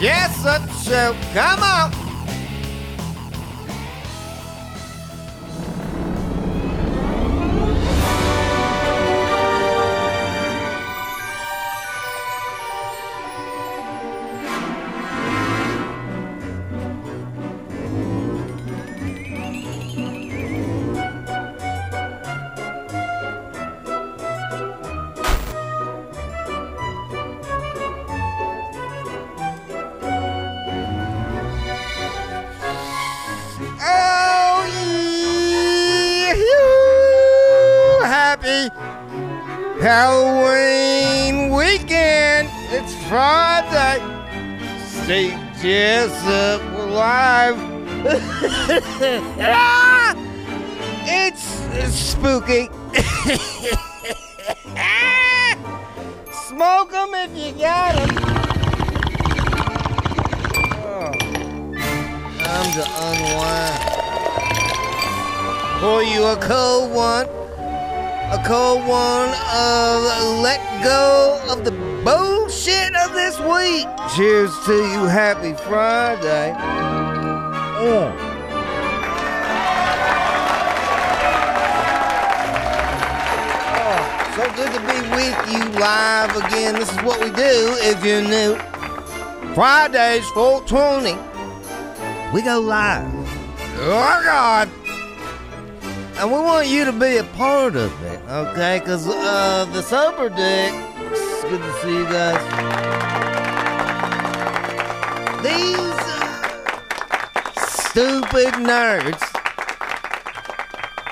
Jessup Show. Come on. Bullshit of this week. Cheers to you. Happy Friday. Mm. Oh, so good to be with you live again. This is what we do if you're new. Fridays, 420 we go live. Oh God! And we want you to be a part of it, okay? Because uh, the sober dick. It's good to see you guys. These uh, stupid nerds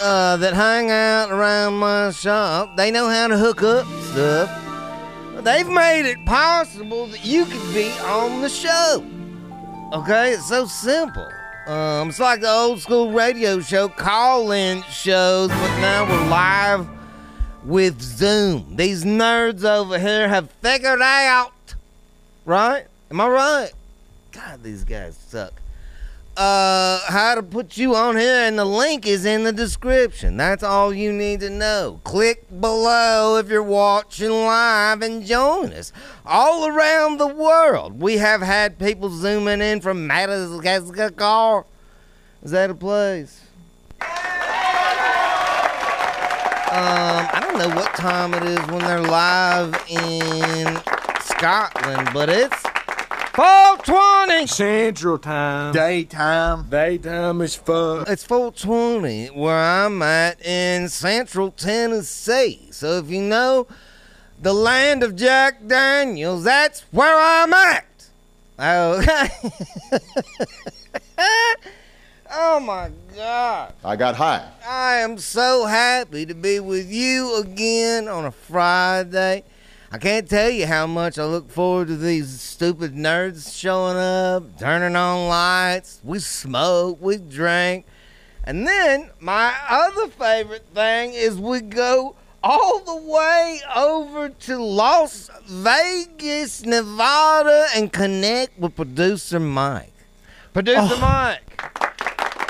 uh, that hang out around my shop, they know how to hook up stuff. They've made it possible that you could be on the show. Okay, it's so simple. Um, it's like the old school radio show call-in shows, but now we're live with Zoom. These nerds over here have figured out, right? Am I right? God, these guys suck. Uh, how to put you on here, and the link is in the description. That's all you need to know. Click below if you're watching live and join us. All around the world, we have had people zooming in from Madagascar. Is that a place? Um, I don't know what time it is when they're live in Scotland, but it's 420. Central time. Daytime. Daytime is fun. It's 420 where I'm at in central Tennessee. So if you know the land of Jack Daniels, that's where I'm at. Okay. Oh. oh my God. I got high. I am so happy to be with you again on a Friday. I can't tell you how much I look forward to these stupid nerds showing up, turning on lights. We smoke, we drink. And then my other favorite thing is we go all the way over to Las Vegas, Nevada, and connect with producer Mike. Producer oh. Mike.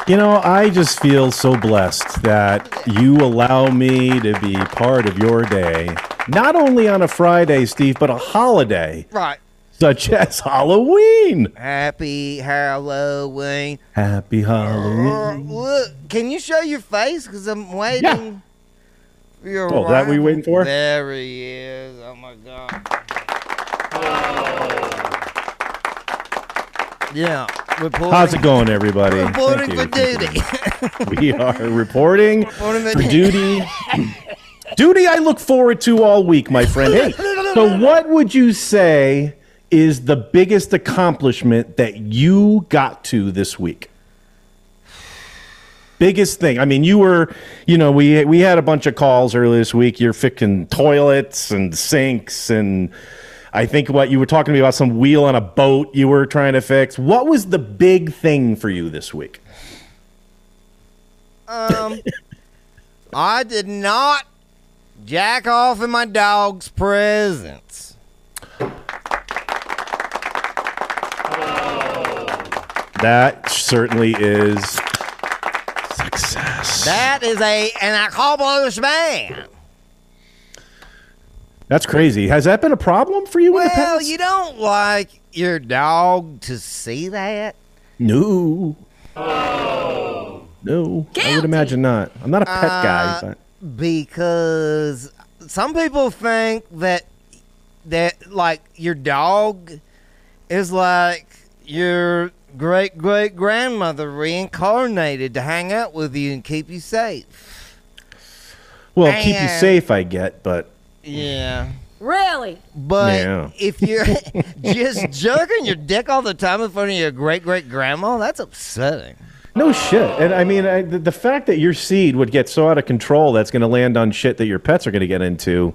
You know, I just feel so blessed that you allow me to be part of your day, not only on a Friday, Steve, but a holiday Right. such as Halloween. Happy Halloween. Happy Uh, Halloween. look, can you show your face? Because I'm waiting for your Oh, that we waiting for? There he is. Oh, my God. Yeah. Reporting, How's it going, everybody? Reporting for duty. We are reporting Reporting for for duty. duty I look forward to all week, my friend. Hey, so what would you say is the biggest accomplishment that you got to this week? Biggest thing. I mean, you were, you know, we we had a bunch of calls earlier this week. You're fixing toilets and sinks and I think what you were talking to me about some wheel on a boat you were trying to fix. What was the big thing for you this week? Um, I did not jack off in my dog's presence. That certainly is success. That is a an accomplishment. That's crazy. Has that been a problem for you in the Well, you don't like your dog to see that. no. No, I would imagine not. I'm not a pet uh, guy, but because some people think that that like your dog is like your great great grandmother reincarnated to hang out with you and keep you safe. well, keep you safe, I get, but Yeah. Really? But Yeah. if you're just jerking your dick all the time in front of your great great grandma, that's upsetting. no shit. And I mean, I, the, the fact that your seed would get so out of control that's going to land on shit that your pets are going to get into.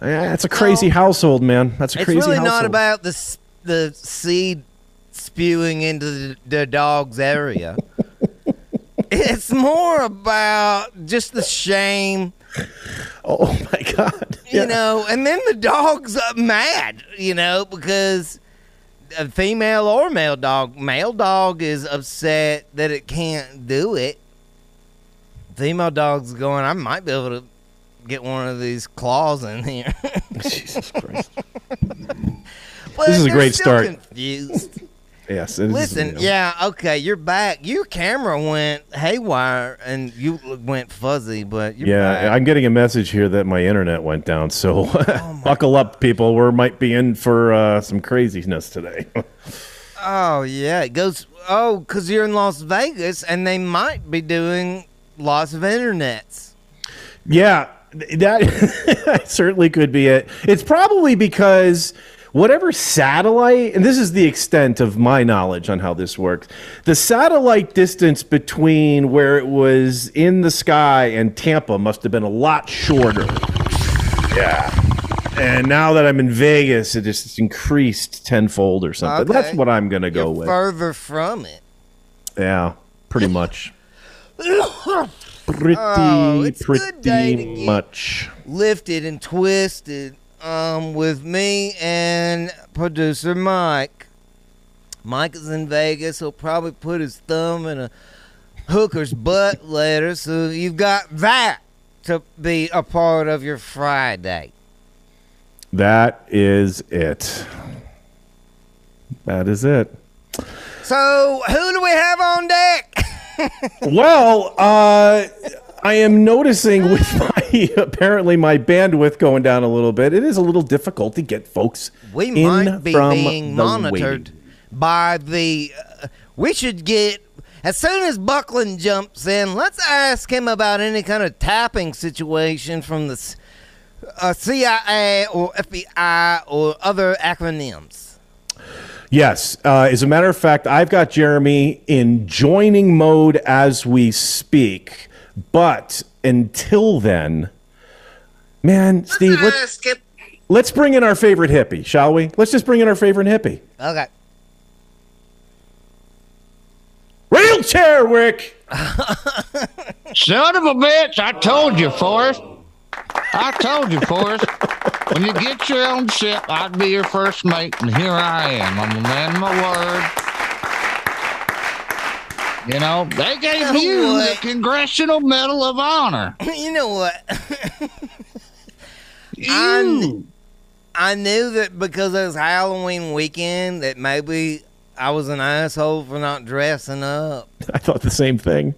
eh, That's a crazy No. household, man. That's a crazy household. It's crazy really household. not about the s- the seed spewing into the, the dog's area. it's more about just the shame, Oh my god. You know. And then the dog's mad, you know, because a female or male dog, male dog is upset that it can't do it. Female dog's going, I might be able to get one of these claws in here. Jesus Christ. This is a great start. Confused. Yes. it is, Listen, you know. yeah, okay, you're back. Your camera went haywire and you went fuzzy, but you're Yeah, back. I'm getting a message here that my internet went down. So Oh buckle up, people. We might be in for uh, some craziness today. oh yeah, it goes. Oh, because you're in Las Vegas and they might be doing loss of internets. yeah, th- that certainly could be it. It's probably because whatever satellite, and this is the extent of my knowledge on how this works, the satellite distance between where it was in the sky and Tampa must have been a lot shorter. Yeah. And now that I'm in Vegas, it just increased tenfold or something. That's what I'm going to go You're with. further from it. Yeah, pretty much. pretty, Oh, it's good day to pretty much. Lifted and twisted um, with me and producer Mike. Mike is in Vegas. He'll probably put his thumb in a hooker's butt later. So you've got that to be a part of your Friday. That is it. That is it. So who do we have on deck? Well, uh, I am noticing with my apparently my bandwidth going down a little bit. It is a little difficult to get folks We in might be from being monitored waiting. by the. Uh, we should get. As soon as Buckland jumps in, let's ask him about any kind of tapping situation from the uh, CIA or FBI or other acronyms. Yes. Uh, as a matter of fact, I've got Jeremy in joining mode as we speak. But until then, man, Steve, let's, let's bring in our favorite hippie, shall we? Let's just bring in our favorite hippie. Okay. Wheelchair Wick! Son of a bitch, I told you, Forrest. I told you, Forrest. When you get your own ship, I'd be your first mate, and here I am. I'm a man of my word. You know, they gave know you what? the Congressional Medal of Honor. you know what? I kn- You. I knew that because it was Halloween weekend that maybe I was an asshole for not dressing up. I thought the same thing.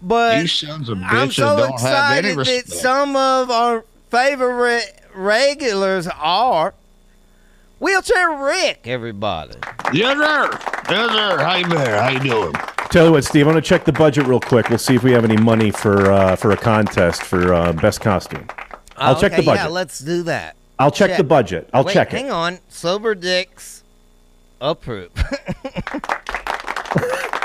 But You sons of I'm so don't have any excited that some of our favorite regulars are Wheelchair Rick, everybody. Yes, sir. Yes, sir. How you been? How you doing? Tell you what, Steve, I'm going to check the budget real quick. We'll see if we have any money for uh, for a contest for uh, best costume. I'll check the Okay, Yeah, let's do that. I'll check, check. the budget. I'll Wait, check hang it. Hang on. Sober Dicks approve.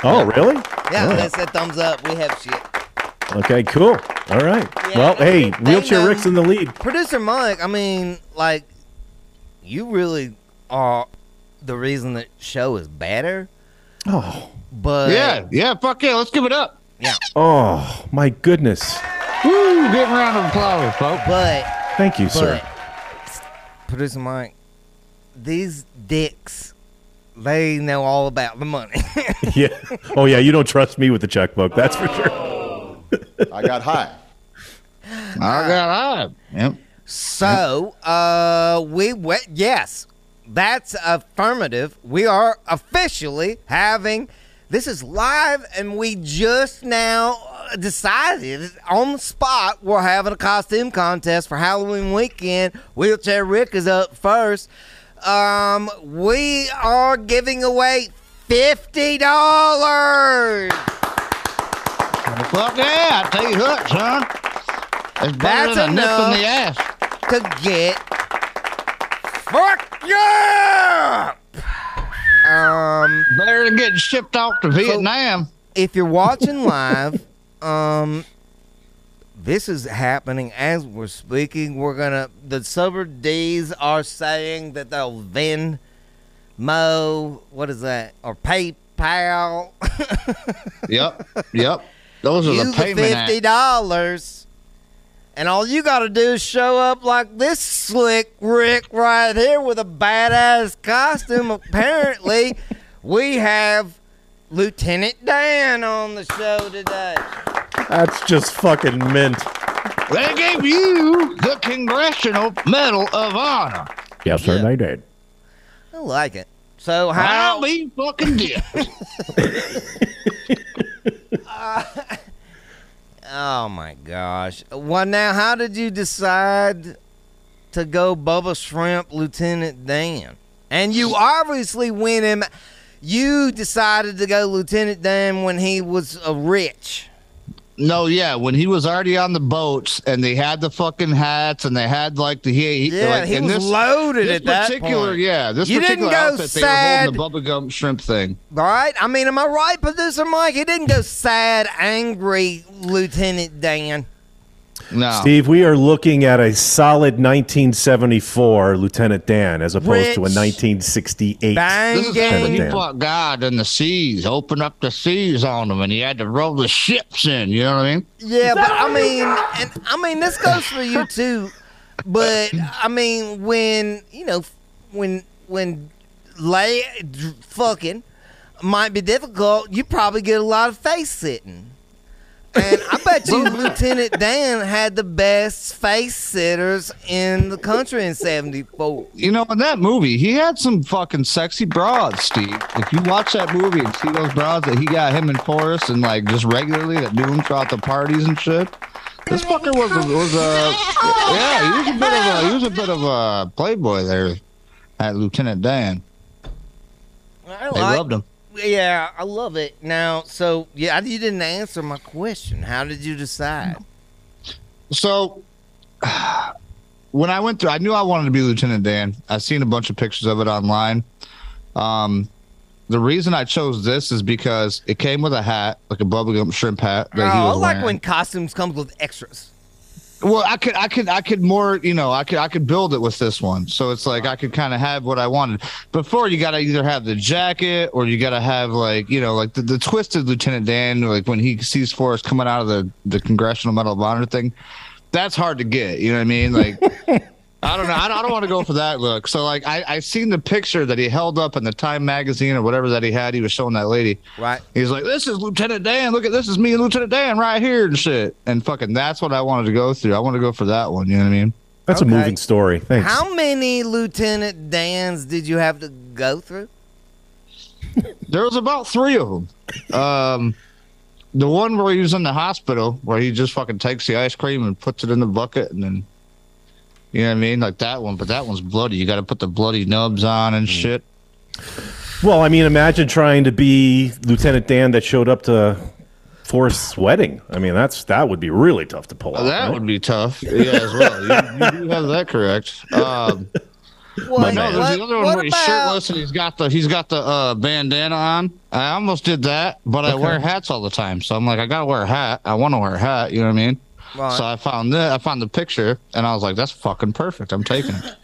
Oh, really? yeah, Oh. they said thumbs up. We have shit. Okay, cool. All right. Yeah, well, they- hey, wheelchair know. Rick's in the lead. Producer Mike, I mean, like, you really are the reason that show is better. Oh, But yeah, yeah, fuck yeah, let's give it up. Yeah. Oh, my goodness. Woo, give a round of applause, folks. but Thank you, sir. but producer Mike, these dicks, they know all about the money. Yeah. Oh, yeah. You don't trust me with the checkbook. That's for sure. I got high. I got high. Yep. So, uh, we went, yes, that's affirmative. We are officially having, this is live, and we just now uh, decided on the spot we're having a costume contest for Halloween weekend. Wheelchair Rick is up first. Um, we are giving away $50. Fuck yeah, I tell you what, son. It's better That's than a nip in the ass. to get fucked up. Um, Better than getting shipped off to Vietnam. if you're watching live, um, this is happening as we're speaking. We're gonna the Sober D's are saying that they'll Venmo, what is that, or PayPal Yep, yep. Those are you the payment fifty dollars. And all you got to do is show up like this slick Rick right here with a badass costume. Apparently, we have Lieutenant Dan on the show today. That's just fucking mint. They gave you the Congressional Medal of Honor. Yes, sir, Yeah. they did. I like it. So I'll how? be fucking dead. Uh, Oh my gosh! Well, now how did you decide to go Bubba Shrimp Lieutenant Dan? And you obviously went him. You decided to go Lieutenant Dan when he was a rich. No, yeah, when he was already on the boats and they had the fucking hats and they had like the he, Yeah, like, he was this, loaded this at that particular, point. yeah, this You didn't particular go outfit sad. they were holding the Bubba Gump shrimp thing. Right? I mean, am I right, producer Mike? He didn't go sad, angry Lieutenant Dan. No, Steve, we are looking at a solid 1974 Lieutenant Dan as opposed to a 1968. Bang This when Lieutenant he Dan. fought God in the seas, opened up the seas on them, and he had to roll the ships in. You know what I mean? Yeah, but I mean, and I mean, this goes for you too. But I mean, when you know, when when lay fucking might be difficult, you probably get a lot of face sitting. And I bet you Lieutenant Dan had the best face sitters in the country in '74. You know, in that movie, he had some fucking sexy broads, Steve. If you watch that movie and see those broads that he got him and Forrest and like just regularly that knew him throughout the parties and shit. This fucker was a, was a yeah, he was a bit of a he was a bit of a playboy there at Lieutenant Dan. I They like- loved him. Yeah, I love it. Now, so yeah, you didn't answer my question. How did you decide? So when I went through, I knew I wanted to be Lieutenant Dan. I've seen a bunch of pictures of it online. Um, the reason I chose this is because it came with a hat, like a Bubba Gump shrimp hat that he Oh, I like when costumes comes with extras. Well, I could, I could, I could more, you know, I could, I could build it with this one. So it's like I could kind of have what I wanted. Before you got to either have the jacket or you got to have like, you know, like the, the twisted Lieutenant Dan, like when he sees Forrest coming out of the the Congressional Medal of Honor thing. That's hard to get. You know what I mean? Like, I don't know. I don't, I don't want to go for that look. So like, I I seen the picture that he held up in the Time magazine or whatever that he had. He was showing that lady. Right. He's like, "This is Lieutenant Dan. Look at this is me and Lieutenant Dan right here and shit." And fucking, that's what I wanted to go through. I want to go for that one. You know what I mean? That's Okay. a moving story. Thanks. How many Lieutenant Dans did you have to go through? There was about three of them. Um, the one where he was in the hospital, where he just fucking takes the ice cream and puts it in the bucket, and then, you know what I mean, like that one. But that one's bloody. You got to put the bloody nubs on and shit. Well, I mean, imagine trying to be Lieutenant Dan that showed up to Forrest's wedding. I mean, that's that would be really tough to pull off. that right? would be tough. Yeah, as well. You, you do have that correct. Um, What, No, there's what- the other one what where he's about- shirtless and he's got the he's got the uh, bandana on. I almost did that, but I wear hats all the time, so I'm like, I gotta wear a hat. I want to wear a hat. You know what I mean? Right. So I found the I found the picture, and I was like, that's fucking perfect. I'm taking it.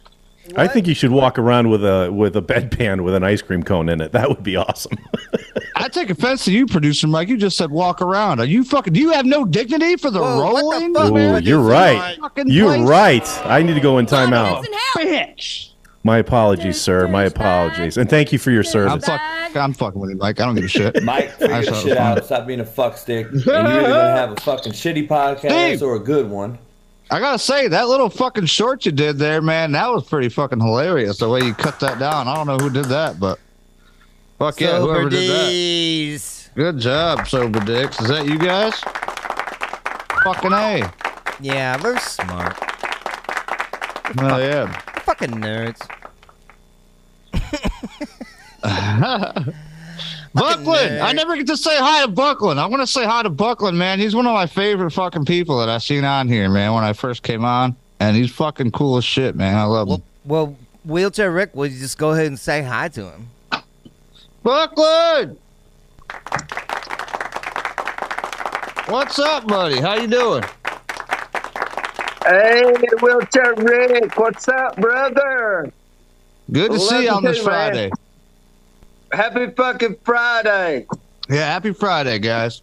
I think you should walk around with a with a bedpan with an ice cream cone in it. That would be awesome. I take offense to you, producer Mike. You just said walk around. Are you fucking? Do you have no dignity for the Whoa, what the rolling? fuck? Ooh, you're right. You're place? right. I need to go in timeout. Bitch. My apologies, sir. My apologies, and thank you for your I'm, service. fuck, I'm fucking with you, Mike. I don't give a shit. Mike, figure I your shit out. Stop being a fuckstick. And you're either gonna have a fucking shitty podcast Steve. or a good one. I gotta say that little fucking short you did there, man. That was pretty fucking hilarious. The way you cut that down. I don't know who did that, but fuck yeah, Sober whoever did that. D's. Good job, sober dicks. Is that you guys? Fucking a. Yeah, they're smart. Oh yeah. Fucking nerds. Buckland. I never get to say hi to Buckland. I want to say hi to Buckland, man. He's one of my favorite fucking people that I seen on here, man. When I first came on, and he's fucking cool as shit, man. I love him. Well, well, wheelchair Rick, would you just go ahead and say hi to him? Buckland. What's up, buddy? How you doing? Hey, wheelchair Rick, what's up, brother? Good to Love see you you on this too, man. Friday. Happy fucking Friday. Yeah, happy Friday, guys.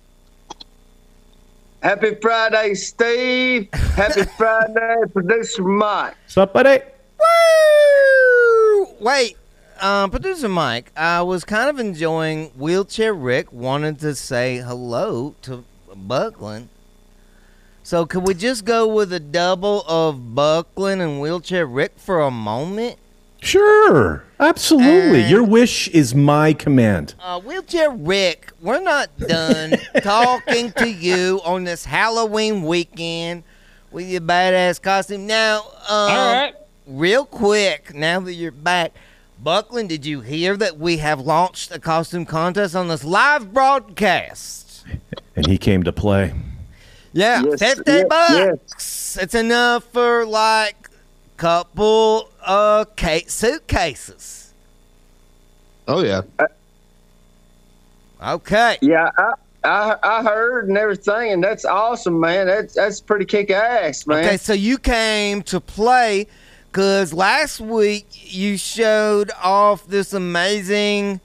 Happy Friday, Steve. Happy Friday, producer Mike. What's up, buddy? Woo! Wait, um, producer Mike, I was kind of enjoying wheelchair Rick wanted to say hello to Buckland. So could we just go with a double of Buckland and wheelchair Rick for a moment? Sure, absolutely. And- Your wish is my command. Uh, wheelchair Rick, we're not done talking to you on this Halloween weekend with your badass costume. Now, um, All right. real quick, now that you're back, Buckland, did you hear that we have launched a costume contest on this live broadcast? And he came to play. Yeah, Yes, fifty yes, bucks. It's enough for like a couple uh ca- suitcases. Oh yeah. Okay. Yeah, I, I I heard and everything, and that's awesome, man. That's that's pretty kick ass, man. Okay, so you came to play because last week you showed off this amazing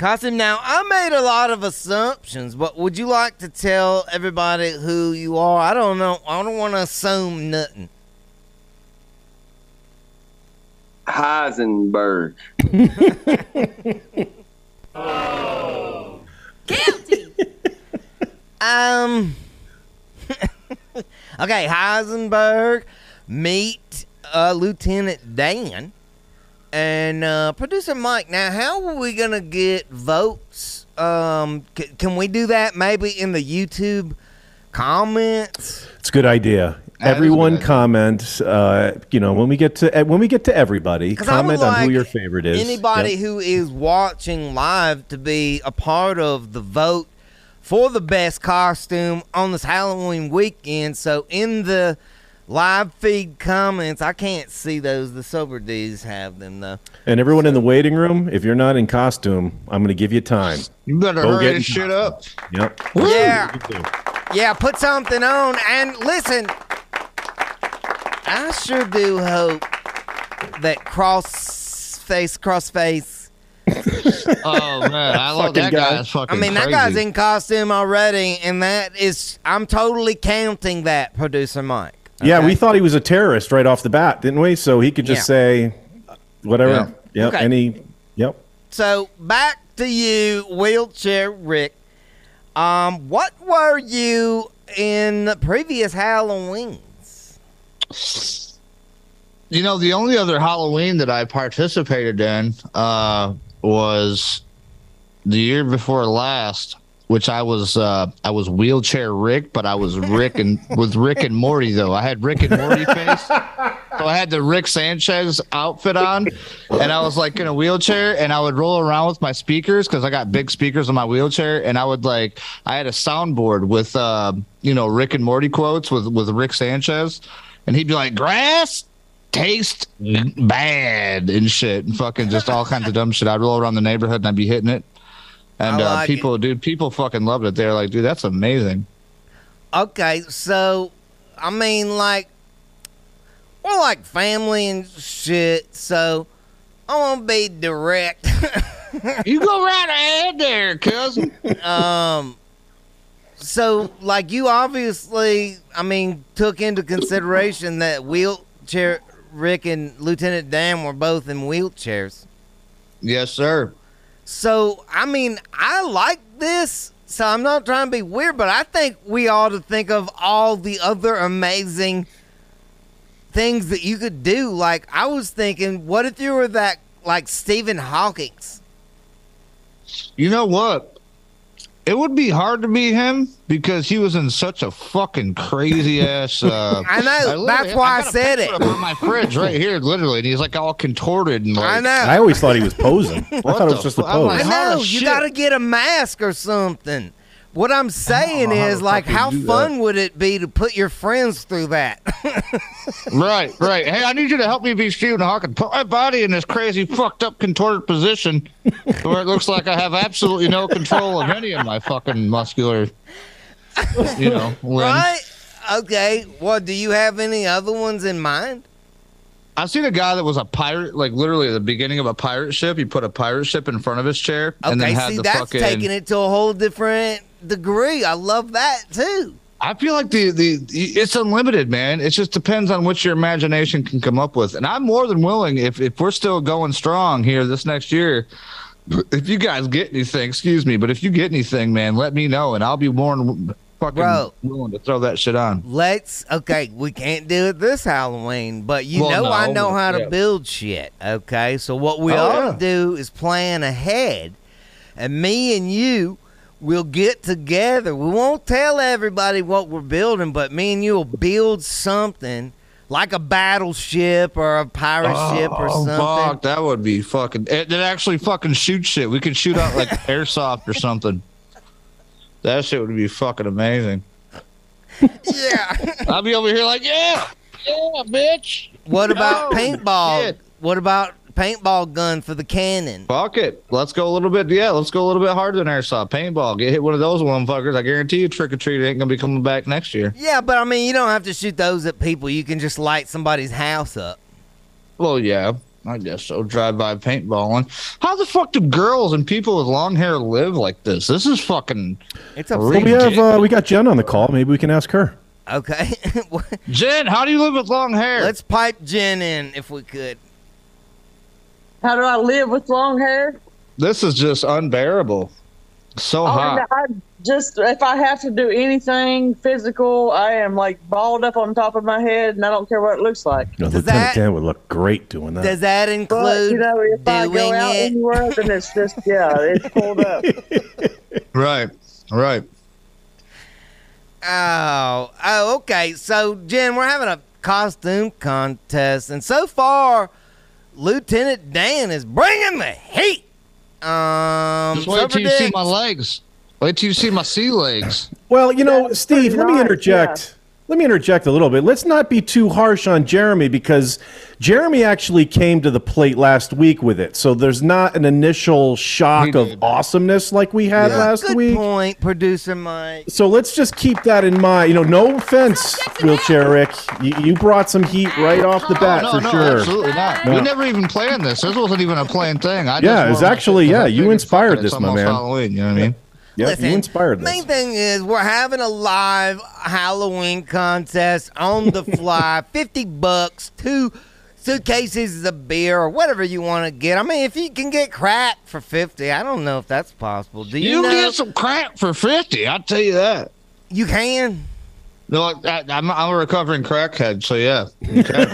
costume. Now, I made a lot of assumptions, but would you like to tell everybody who you are? I don't know. I don't want to assume nothing. Heisenberg. oh. Guilty. Um. okay, Heisenberg, meet uh, Lieutenant Dan, and uh, producer Mike. Now, how are we gonna get votes? Um, c- can we do that maybe in the YouTube comments? It's a good idea. That is a good Everyone idea. comment. Uh, you know, when we get to eh, when we get to everybody, 'Cause I would comment on who your favorite is. Anybody Yep. who is watching live to be a part of the vote for the best costume on this Halloween weekend. So in the live feed comments, I can't see those. The sober D's have them though. and everyone in the waiting room, if you're not in costume, I'm going to give you time. You better Go hurry get this in shit up. Yep. Yeah, yeah. Put something on and listen. I sure do hope that cross face, cross face. Oh man, I love Fucking that guy. guy. Fucking I mean, that crazy. guy's in costume already, and that is, I'm totally counting that, producer Mike. Yeah, Okay? we thought he was a terrorist right off the bat, didn't we? So he could just Yeah. say whatever. Yeah. Yep. Okay. Any. Yep. So back to you, wheelchair Rick. Um, what were you in the previous Halloweens? You know, the only other Halloween that I participated in uh, was the year before last, which I was uh, I was wheelchair Rick, but I was Rick and with Rick and Morty though. I had Rick and Morty face, so I had the Rick Sanchez outfit on, and I was like in a wheelchair, and I would roll around with my speakers because I got big speakers on my wheelchair, and I would like I had a soundboard with uh, you know Rick and Morty quotes with with Rick Sanchez, and he'd be like grass taste bad and shit and fucking just all kinds of dumb shit. I'd roll around the neighborhood and I'd be hitting it. And uh, like people, dude, people fucking loved it. They're like, dude, that's amazing. Okay, so I mean, like, we're like family and shit. So I want to be direct. You go right ahead there, cousin. um, so like you obviously, I mean, took into consideration that wheelchair Rick and Lieutenant Dan were both in wheelchairs. yes, sir. So, I mean, I like this. So, I'm not trying to be weird, but I think we ought to think of all the other amazing things that you could do. Like, I was thinking, what if you were that, like, Stephen Hawking's? You know what? It would be hard to be him because he was in such a fucking crazy ass. Uh, I know, literally- that's why I got a said it. on my fridge right here, literally, and he's like all contorted and like. I know. I always thought he was posing. I What thought it was just a pose. like, I know. You got to get a mask or something. What I'm saying is, like, how do that. fun would it be to put your friends through that? Right, right. Hey, I need you to help me be Stephen Hawking. Put my body in this crazy, fucked up, contorted position where it looks like I have absolutely no control of any of my fucking muscular, you know, limbs. right? Okay. Well, do you have any other ones in mind? I've seen a guy that was a pirate, like literally at the beginning of a pirate ship. He put a pirate ship in front of his chair and then had see, the that's fucking. taking it to a whole different degree. I love that too. I feel like the, the it's unlimited, man. It just depends on what your imagination can come up with. And I'm more than willing if if we're still going strong here this next year. If you guys get anything, excuse me, but if you get anything, man, let me know, and I'll be more than fucking Bro. willing to throw that shit on. Let's okay, we can't do it this Halloween, but you Well, know I no, know how to yeah. build shit. Okay, so what we Oh, ought yeah. to do is plan ahead, and me and you will get together. We won't tell everybody what we're building, but me and you will build something like a battleship or a pirate oh, ship or Oh, something. fuck, that would be fucking. It, it actually fucking shoot shit. We could shoot out like airsoft or something. That shit would be fucking amazing. Yeah. I'll be over here like, yeah, yeah, bitch. what about No, paintball? shit. What about paintball gun for the cannon? Fuck it. Let's go a little bit. Yeah, let's go a little bit harder than airsoft. Paintball. Get hit one of those motherfuckers. I guarantee you, trick or treat ain't gonna be coming back next year. Yeah, but I mean, you don't have to shoot those at people. You can just light somebody's house up. Well, yeah, I guess so. Drive by paintballing. How the fuck do girls and people with long hair live like this? This is fucking. It's a Really? we have uh, we got Jen on the call. Maybe we can ask her. okay. Jen, how do you live with long hair? Let's pipe Jen in if we could. How do I live with long hair? This is just unbearable. So Oh, hot. I just if I have to do anything physical, I am like balled up on top of my head, and I don't care what it looks like. You know, Does Lieutenant that- Dan would look great doing that. Does that But include you know, if I doing go out it? anywhere, then it's just yeah, it's pulled up. Right. Right. Oh, oh, okay. So, Jen, we're having a costume contest, and so far, Lieutenant Dan is bringing the heat. Um, Just wait till you see my legs. Wait till you see my sea legs. Well, you know, That's Steve, let me nice, interject. Let me interject a little bit. Let's not be too harsh on Jeremy because Jeremy actually came to the plate last week with it. So there's not an initial shock of awesomeness like we had Yeah, last good week. point, producer Mike. So let's just keep that in mind. You know, no offense, wheelchair Rick. You, you brought some heat right off the bat no, for no, sure. absolutely not. No. We never even planned this. This wasn't even a planned thing. I just Yeah, it was actually- yeah, you inspired fuck it, it's this, my man. Halloween, you know what I mean? Yeah, Listen, you inspired Main thing is we're having a live Halloween contest on the fly. Fifty bucks, two suitcases of beer or whatever you want to get. I mean, if you can get crack for fifty, I don't know if that's possible. Do you, You, know get some crack for fifty. I'll tell you that. you can? No, I, I'm, I'm a recovering crackhead, so yeah, you can.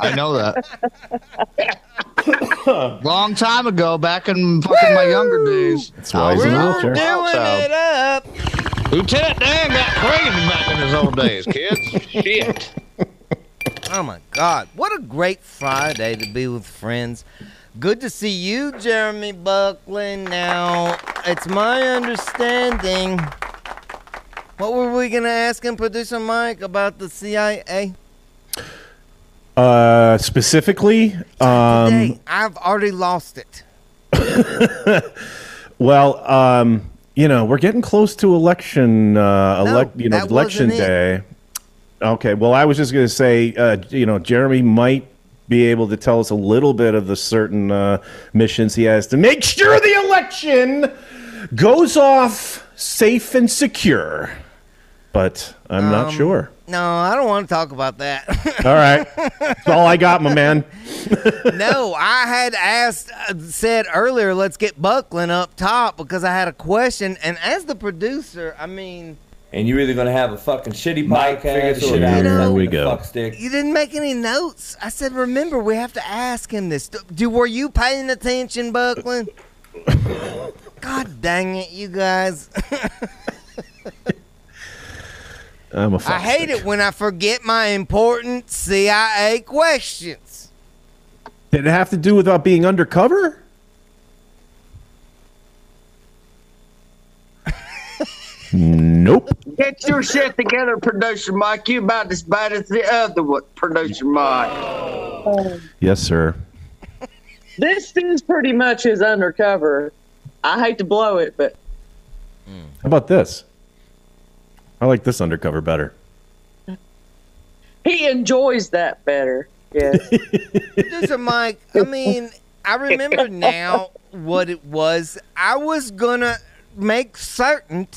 I know that. Long time ago, back in fucking my younger days, That's why he's in a wheelchair. doing Child. it up. Lieutenant Dan got crazy back in his old days, kids. Shit. Oh my God! What a great Friday to be with friends. Good to see you, Jeremy Buckland. Now, it's my understanding. What were we gonna ask him, producer Mike, about the CIA? Uh, specifically, um, Today, I've already lost it. well, um, you know, we're getting close to election, uh, No, elect, you know, election wasn't it. day. Okay. Well, I was just going to say, uh, you know, Jeremy might be able to tell us a little bit of the certain uh, missions he has to make sure the election goes off safe and secure. But I'm not sure. No, I don't want to talk about that. All right. That's all I got, my man. no, I had asked, uh, said earlier, let's get Buckland up top because I had a question. And as the producer, I mean, And you're either gonna have a fucking shitty podcast or Here a we fucking go. fuck stick. you didn't make any notes. I said, remember, we have to ask him this. Do were you paying attention, Buckland? God dang it, you guys! I'm a I hate it when I forget my important CIA questions. Did it have to do with uh, being undercover? nope. Get your shit together, producer Mike. You about as bad as the other one, producer Mike. Yes, sir. This is pretty much his undercover. I hate to blow it, but How about this? I like this undercover better. he enjoys that better. Yes. Producer Mike, I mean, I remember now what it was. I was gonna make certain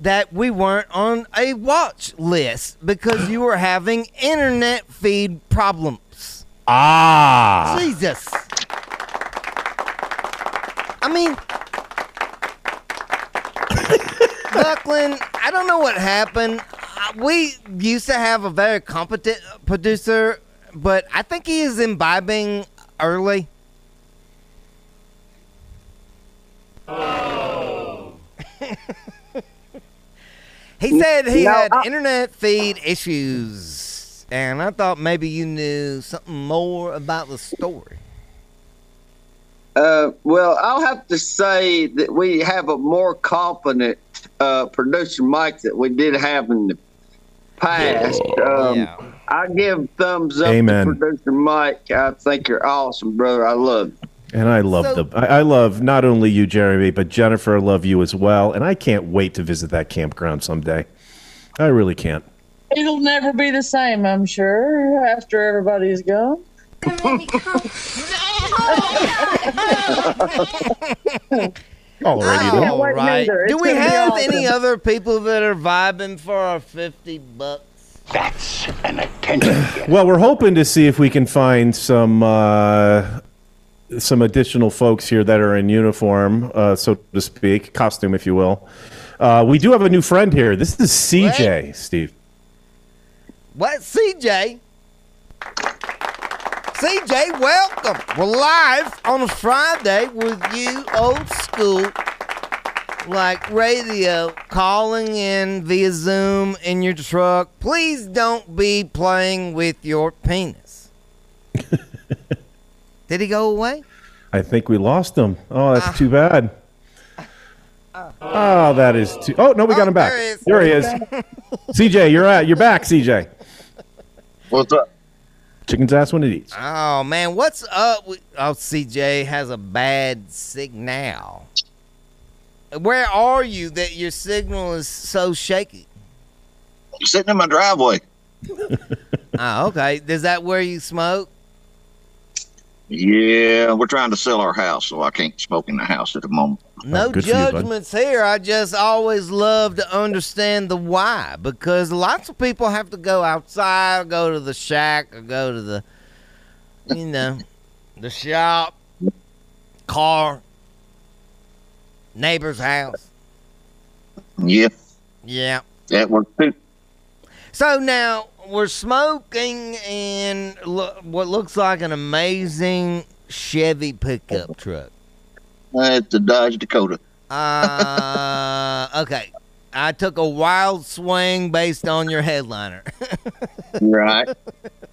that we weren't on a watch list because you were having internet feed problems. Ah. Jesus. I mean, Buckland, I don't know what happened. Uh, We used to have a very competent producer, but I think he is imbibing early. he said he No, had I- internet feed issues, and I thought maybe you knew something more about the story. Uh, well, I'll have to say that we have a more competent uh, producer Mike that we did have in the past. Um, Yeah. I give thumbs up Amen. to producer Mike. I think you're awesome, brother. I love you. And I love So- the I, I love not only you, Jeremy, but Jennifer. I love you as well. And I can't wait to visit that campground someday. I really can't. It'll never be the same, I'm sure, after everybody's gone. Alrighty then. can't neither. Do It's we gonna be have awesome. any other people that are vibing for our 50 bucks? That's an attention. Well, we're hoping to see if we can find some uh, some additional folks here that are in uniform, uh, so to speak, costume, if you will. Uh, we do have a new friend here. This is CJ, Steve. What, CJ? CJ, welcome. We're live on a Friday with you, old school, like radio, calling in via Zoom in your truck. Please don't be playing with your penis. Did he go away? I think we lost him. Oh, that's too ah. bad. Oh, that is too. Oh no, we got Oh, him back. there he is. There he is. CJ, you're at. You're back, CJ. What's up? Chicken's ass when it eats. Oh man, what's up? With, oh, CJ has a bad signal. Where are you that your signal is so shaky? Sitting in my driveway. Oh, okay. Is that where you smoke? Yeah, we're trying to sell our house, so I can't smoke in the house at the moment. Uh, no good for you, judgments here. I just always love to understand the why because lots of people have to go outside, go to the shack, or go to the, you know, the shop, car, neighbor's house. Yeah, Yeah. that works too. So now we're smoking in lo- what looks like an amazing Chevy pickup truck. That's the Dodge Dakota. Uh, okay. I took a wild swing based on your headliner. Right.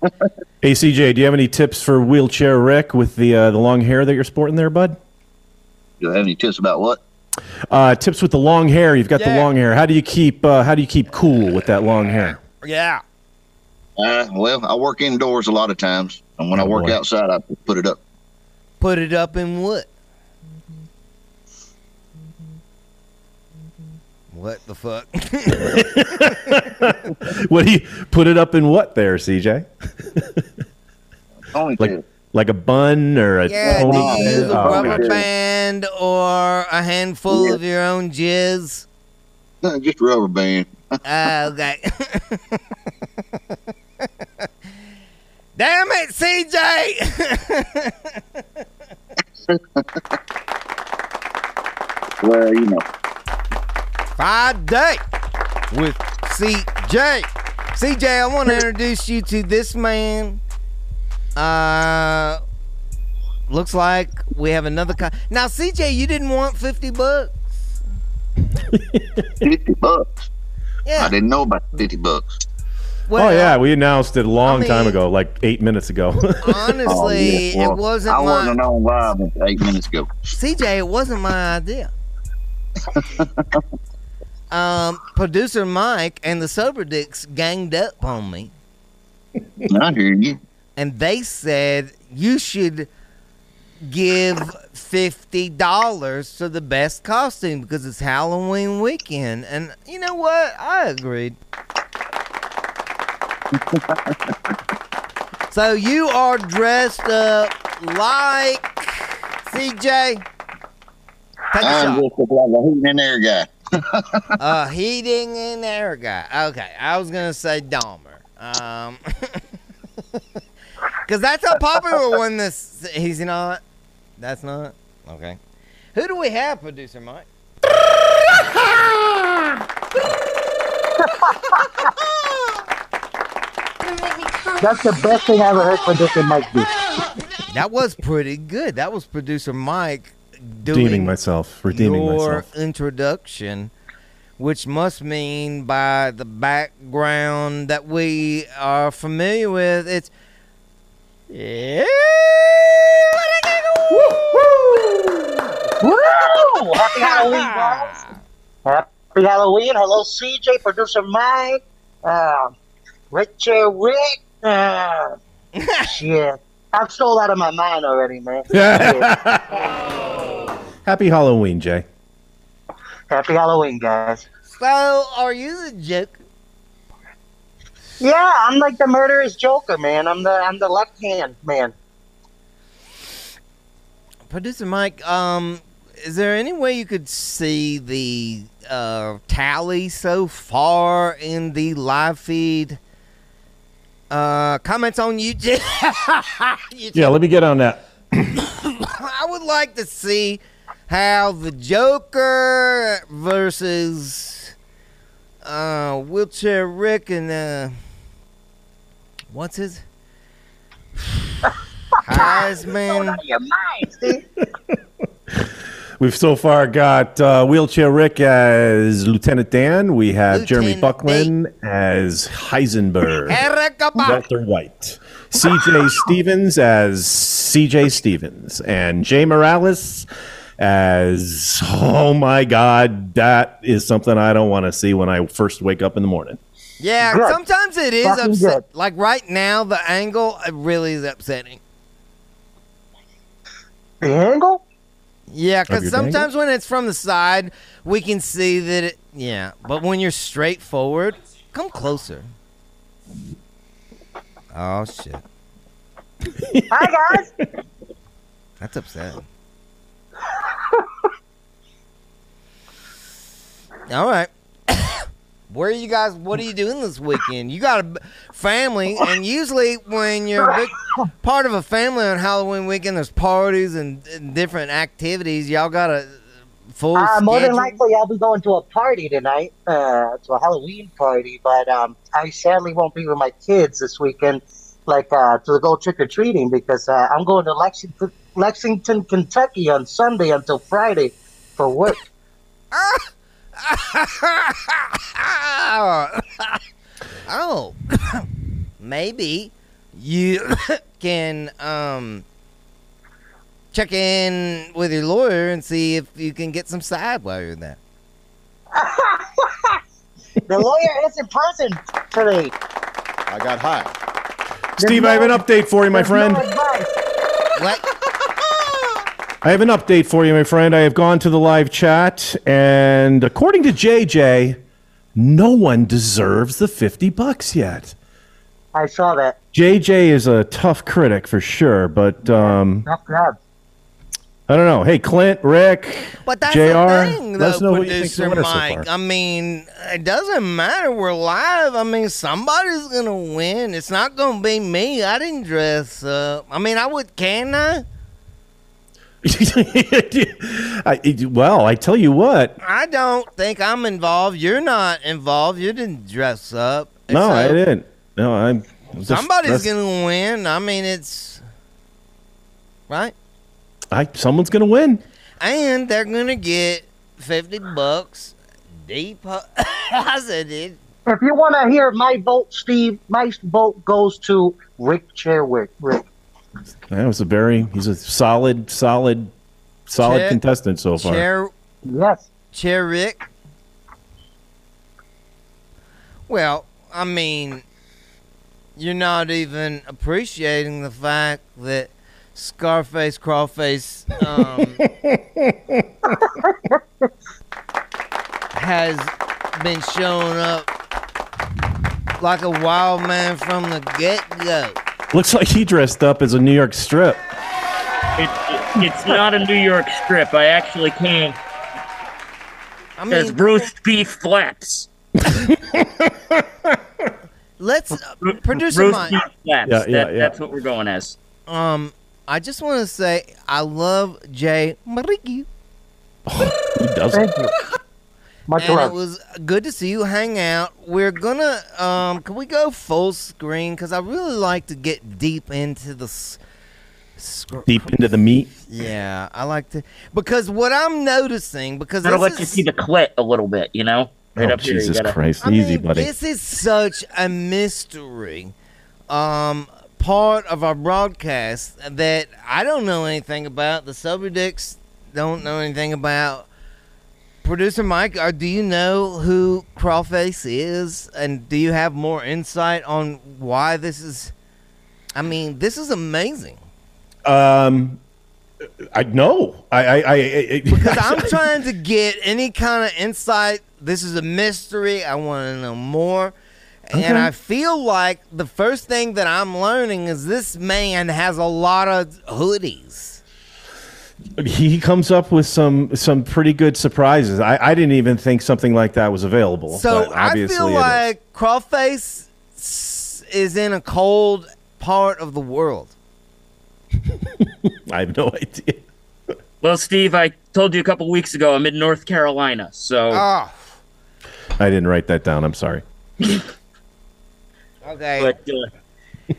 Hey, CJ, do you have any tips for wheelchair Rick with the uh, the long hair that you're sporting there, bud? Do you have any tips about what? Uh, tips with the long hair. You've got the long hair. How do you keep uh, How do you keep cool with that long hair? yeah. Uh, well, I work indoors a lot of times, and when Oh, I work boy. outside, I put it up. Put it up in what? What the fuck? What do you put it up in what there, CJ? Only Like like a bun or a Yeah, do you use a Oh, rubber okay. band or a handful Yeah. of your own jizz? No, just rubber band. Ah, okay. Damn it, CJ! Well, you know. Friday with CJ. CJ, I want to introduce you to this man. Uh, looks like we have another. Co- now, CJ, you didn't want fifty bucks. Fifty bucks. Yeah. I didn't know about fifty bucks. Well, oh yeah, we announced it a long I time ago, like eight minutes ago. Honestly, Oh, yeah. Well, it wasn't I my wasn't on live eight minutes ago. CJ. It wasn't my idea. um, producer Mike and the Sober Dicks ganged up on me. I hear you. and they said you should give fifty dollars to the best costume because it's Halloween weekend. And you know what? I agreed. so you are dressed up like CJ. Take I'm just like a heating and air guy. A heating and air guy. Okay, I was gonna say Dahmer. Um, because that's a popular one. This he's not. That's not okay. Who do we have, producer Mike? That's the best thing I ever heard producer Mike do. That was pretty good. That was producer Mike redeeming myself, redeeming your myself. introduction, which must mean by the background that we are familiar with, it's. Yeah. Woo! Happy Halloween, guys. Happy Halloween. Hello, CJ, producer Mike, uh, Richard Rick. Uh, shit. I'm still out of my mind already, man. Happy Halloween, Jay. Happy Halloween, guys. So, are you the Joker? Yeah, I'm like the murderous Joker, man. I'm the I'm the left hand man. Producer Mike, um, is there any way you could see the uh, tally so far in the live feed? Uh, comments on YouTube. YouTube. Yeah, let me get on that. I would like to see how the Joker versus uh, wheelchair Rick and uh, what's his Heisman. Out of your mind, Steve. We've so far got uh, Wheelchair Rick as Lieutenant Dan. We have Jeremy Lieutenant Buckland as Heisenberg. Erica Walter White. CJ Stevens as CJ Stevens. And Jay Morales as, oh my God, that is something I don't want to see when I first wake up in the morning. Yeah, Good. sometimes it is Fucking upset. Like right now, the angle it really is upsetting. The angle? Yeah, because your sometimes when it's from the side, we can see that it. Yeah, but when you're straight forward, come closer. Oh shit, Hi, guys. that's upsetting. All right. Where are you guys? What are you doing this weekend? You got a family, and usually when you're big part of a family on Halloween weekend, there's parties and, and different activities. Y'all got a full Uh, more than likely, I'll be going to a party tonight, uh, to a Halloween party. But um, I sadly won't be with my kids this weekend, like uh, to go trick or treating, because uh, I'm going to Lexington, Lexington, Kentucky on Sunday until Friday for work. oh, maybe you can um check in with your lawyer and see if you can get some side while you're there. The lawyer is in prison today. I got high. Steve, I have an update for you, my friend. No. What? I have an update for you, my friend. I have gone to the live chat, and according to JJ, no one deserves the 50 bucks yet. I saw that. JJ is a tough critic for sure, but um, Tough grab. I don't know. Hey, Clint, Rick, But that's JR, the thing, let us know what you think's the producer winner so Mike. far. I mean, it doesn't matter. We're live. I mean, somebody's gonna win. It's not gonna be me. I didn't dress up. I mean, I would. Can I? I, well, I tell you what. I don't think I'm involved. You're not involved. You didn't dress up. No, So, I didn't. No, I'm. just Somebody's dressed- gonna win. I mean, it's right, I, someone's gonna win. and they're gonna get fifty bucks. deep Deposited. If you want to hear my vote, Steve, my vote goes to Rick Chairwick. Rick. That was a very. He's a solid, solid, solid Chair- contestant so far. Chair, Yes. Chair Rick. Well, I mean, you're not even appreciating the fact that Scarface Crawface um, has been showing up like a wild man from the get go. Looks like he dressed up as a New York strip. It, it, it's not a New York strip. I actually came I as mean, Bruce Beef Flaps. let's uh, producer Bruce Mike. Beef Flaps. Yeah, yeah, That- yeah. That's what we're going as. Um, I just want to say I love Jay Mariki. Who doesn't? Thank you. Much and love. it was good to see you hang out. We're gonna um, can we go full screen? Because I really like to get deep into the. s- scr- Deep into the meat. Yeah, I like to because what I'm noticing because Gotta this let you see the clit a little bit, you know? Right oh, up here. you Jesus gotta- Christ. I Easy, mean, buddy. This is such a mystery. Um, part of our broadcast that I don't know anything about. The Sober Dicks don't know anything about. Producer Mike, uh, do you know who Crawface is, and do you have more insight on why this is? I mean, this is amazing Um, I know. I, I, I, I because I'm trying to get any kind of insight. This is a mystery. I want to know more. And I feel like the first thing that I'm learning is this man has a lot of hoodies. He comes up with some some pretty good surprises. I, I didn't even think something like that was available. So but I obviously feel like Crawface s- is in a cold part of the world. I have no idea. Well, Steve, I told you a couple weeks ago I'm in North Carolina, so Oh, I didn't write that down. I'm sorry. okay. but uh,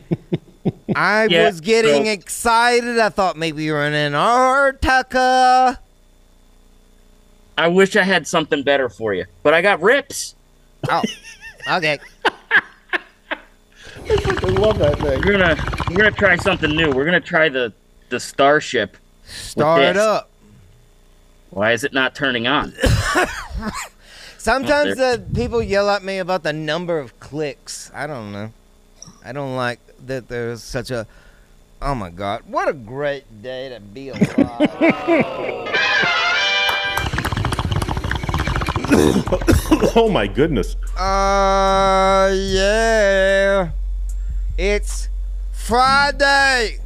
I Yeah, was getting so- excited. I thought maybe you were in Antarctica. I wish I had something better for you. But I got rips. Oh, okay. I love that thing. We're gonna we're gonna try something new. We're gonna try the the starship. Start it up. Why is it not turning on? Sometimes uh, people yell at me about the number of clicks. I don't know. I don't like that there's such a. Oh my God. What a great day to be alive. oh my goodness. uh, yeah. It's Friday.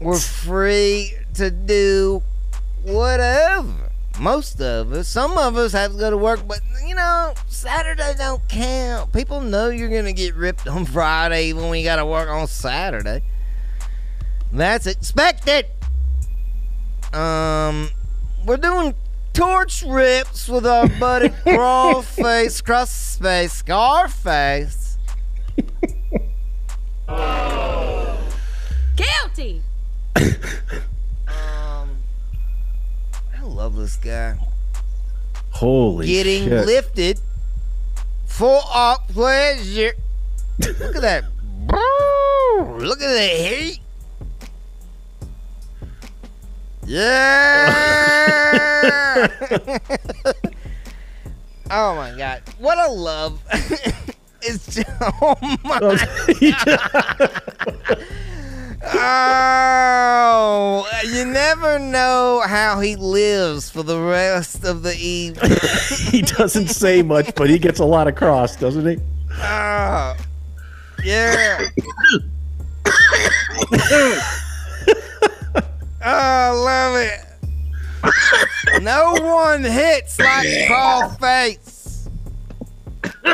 We're free to do whatever. Most of us. Some of us have to go to work, but you know, Saturday don't count. People know you're gonna get ripped on Friday even when you gotta work on Saturday. That's expected. Um, we're doing torch rips with our buddy Craw Face, Cross Crawface, Crossface, Scarface. Guilty. I love this guy. Holy Getting shit. lifted for our pleasure. Look at that. Look at the heat. Yeah. oh my god. What a love. it's just, oh my Oh, you never know how he lives for the rest of the evening. he doesn't say much, but he gets a lot across, doesn't he? Oh, yeah. oh, I love it. No one hits like Paul Fates.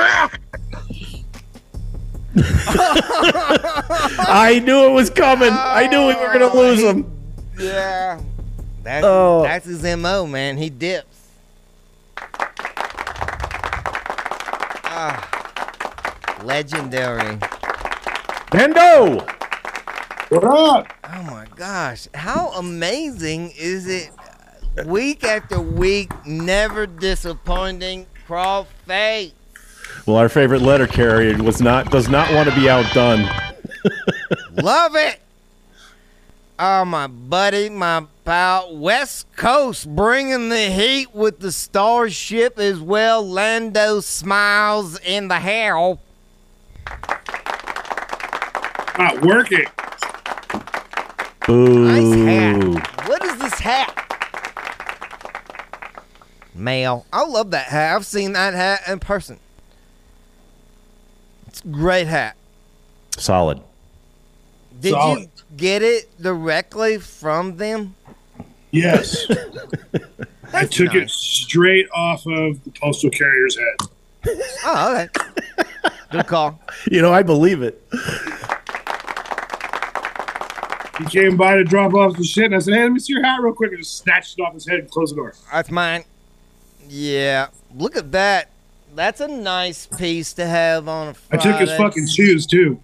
I knew it was coming. I knew we were gonna lose him. Yeah. That's, Oh. that's his MO, man. He dips. Ah, legendary. Bendo! What up? Oh my gosh. How amazing is it? Week after week, never disappointing. Crawl face. Well, our favorite letter carrier was not does not want to be outdone. Love it. Oh, my buddy, my pal, West Coast bringing the heat with the Starship as well. Lando smiles in the hell. Not working. Boo. Nice hat. What is this hat? Male. I love that hat. I've seen that hat in person. It's a great hat. Solid. Did you Solid. Get it directly from them? Yes. I That's took it straight off of the postal carrier's head. Oh, okay. Good call. You know, I believe it. He came by to drop off the shit, and I said, "Hey, let me see your hat real quick," and just snatched it off his head and closed the door. That's mine. Yeah. Look at that. That's a nice piece to have on a I Friday. took his fucking shoes too.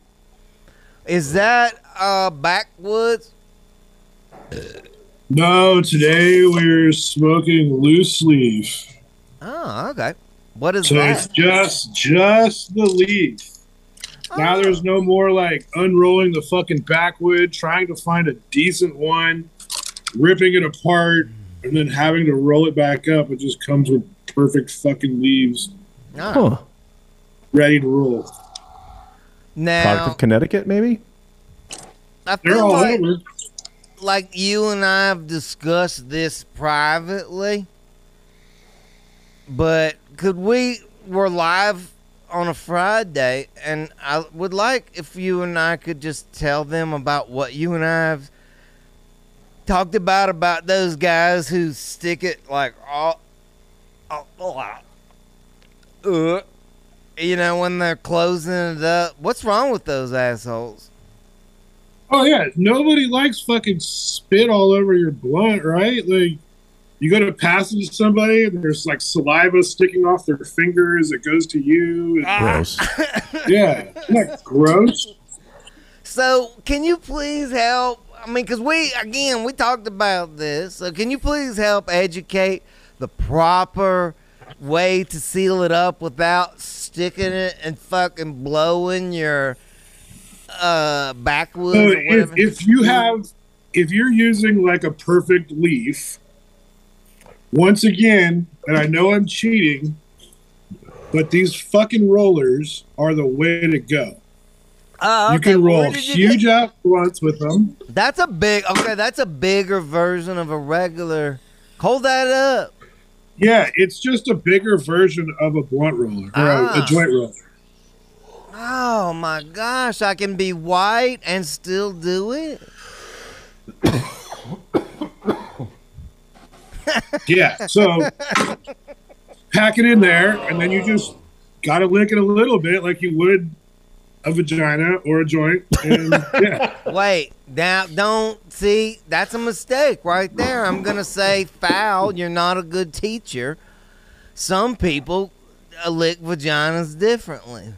Is that uh backwoods? No, today we're smoking loose leaf. Oh, okay. What is So it's just just the leaf. Now Oh. there's no more like unrolling the fucking backwood, trying to find a decent one, ripping it apart, and then having to roll it back up. It just comes with perfect fucking leaves, Oh. Huh. ready to roll. Product Now, of Connecticut, maybe? I feel like, over. like you and I have discussed this privately, but could we? We're live on a Friday, and I would like if you and I could just tell them about what you and I have talked about about those guys who stick it like all, all, uh, you know, when they're closing it up. What's wrong with those assholes? Oh yeah, nobody likes fucking spit all over your blunt, right? Like you go to pass it to somebody and there's like saliva sticking off their fingers. It goes to you. Ah. Gross. Yeah, isn't that gross? So, can you please help? I mean, because we, again, we talked about this. So, can you please help educate the proper way to seal it up without sticking it and fucking blowing your uh, backwoods So if, if you have, if you're using like a perfect leaf, once again, and I know I'm cheating, but these fucking rollers are the way to go. Oh, You can roll you huge get- out blunts with them. That's a big, okay, that's a bigger version of a regular. Hold that up. Yeah, it's just a bigger version of a blunt roller or a, Ah. a joint roller. Oh my gosh, I can be white and still do it. Yeah, so pack it in there, and then you just gotta lick it a little bit like you would a vagina or a joint. And yeah, Wait, now don't see that's a mistake right there. I'm gonna say foul. You're not a good teacher. Some people uh, lick vaginas differently.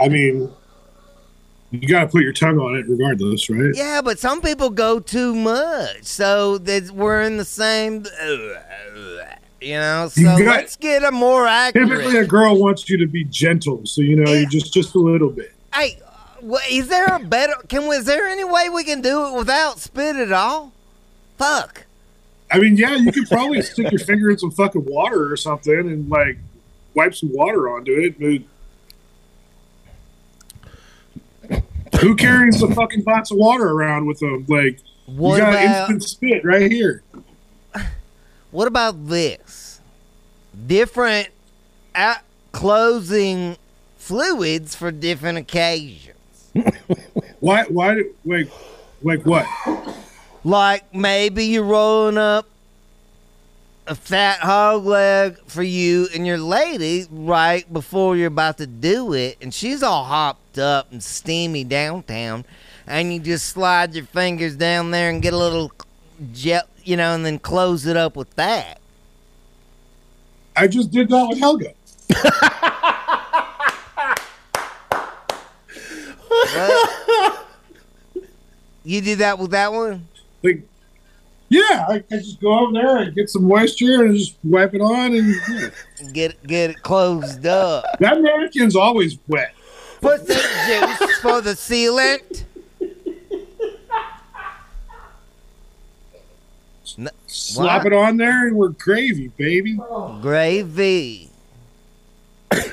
I mean, you gotta put your tongue on it regardless, right? Yeah, but some people go too much, so that we're in the same. You know, so You got- let's get a more Typically, a girl wants you to be gentle, so you know you just just a little bit. Hey, is there a better? Can we? Is there any way we can do it without spit at all? Fuck. I mean, yeah, you could probably stick your finger in some fucking water or something and like wipe some water onto it. But Who carries the fucking box of water around with them? Like, What you got about- instant spit right here. What about this? Different at closing fluids for different occasions. Why? Why? Like, like what? Like maybe you're rolling up a fat hog leg for you and your lady right before you're about to do it, and she's all hopped up and steamy downtown, and you just slide your fingers down there and get a little jet, you know, and then close it up with that. I just did that with Helga. You did that with that one? Like, yeah, I, I just go over there and get some moisture and just wipe it on, and yeah. Get get it closed up. that mannequin's always wet. Pussy juice for the sealant. Slap it on there, and we're gravy, baby. Gravy. oh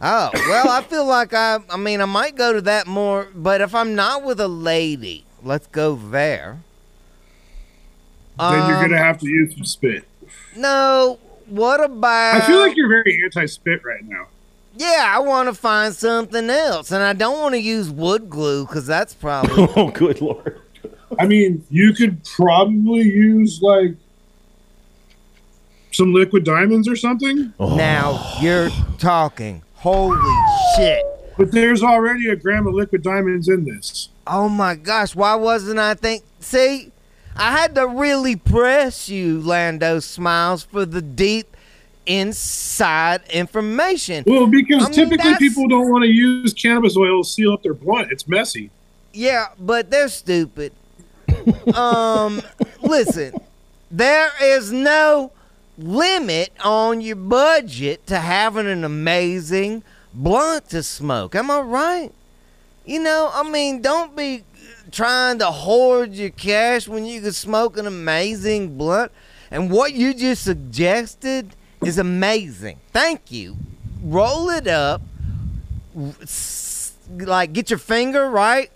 well, I feel like I. I mean, I might go to that more, but if I'm not with a lady, let's go there. Then you're Um, gonna have to use some spit. No. What about? I feel like you're very anti-spit right now. Yeah, I want to find something else, and I don't want to use wood glue because that's probably. oh, good lord. I mean, you could probably use like some liquid diamonds or something. Oh. Now you're talking. Holy shit! But there's already a gram of liquid diamonds in this. Oh my gosh! Why wasn't I think? See, I had to really press you, Lando Smiles, for the deep inside information. Well, because I mean, typically people don't want to use cannabis oil to seal up their blunt. It's messy. Yeah, but they're stupid. um, listen, there is no limit on your budget to having an amazing blunt to smoke. Am I right? You know, I mean, don't be trying to hoard your cash when you can smoke an amazing blunt. And what you just suggested is amazing. Thank you. Roll it up, like get your finger right,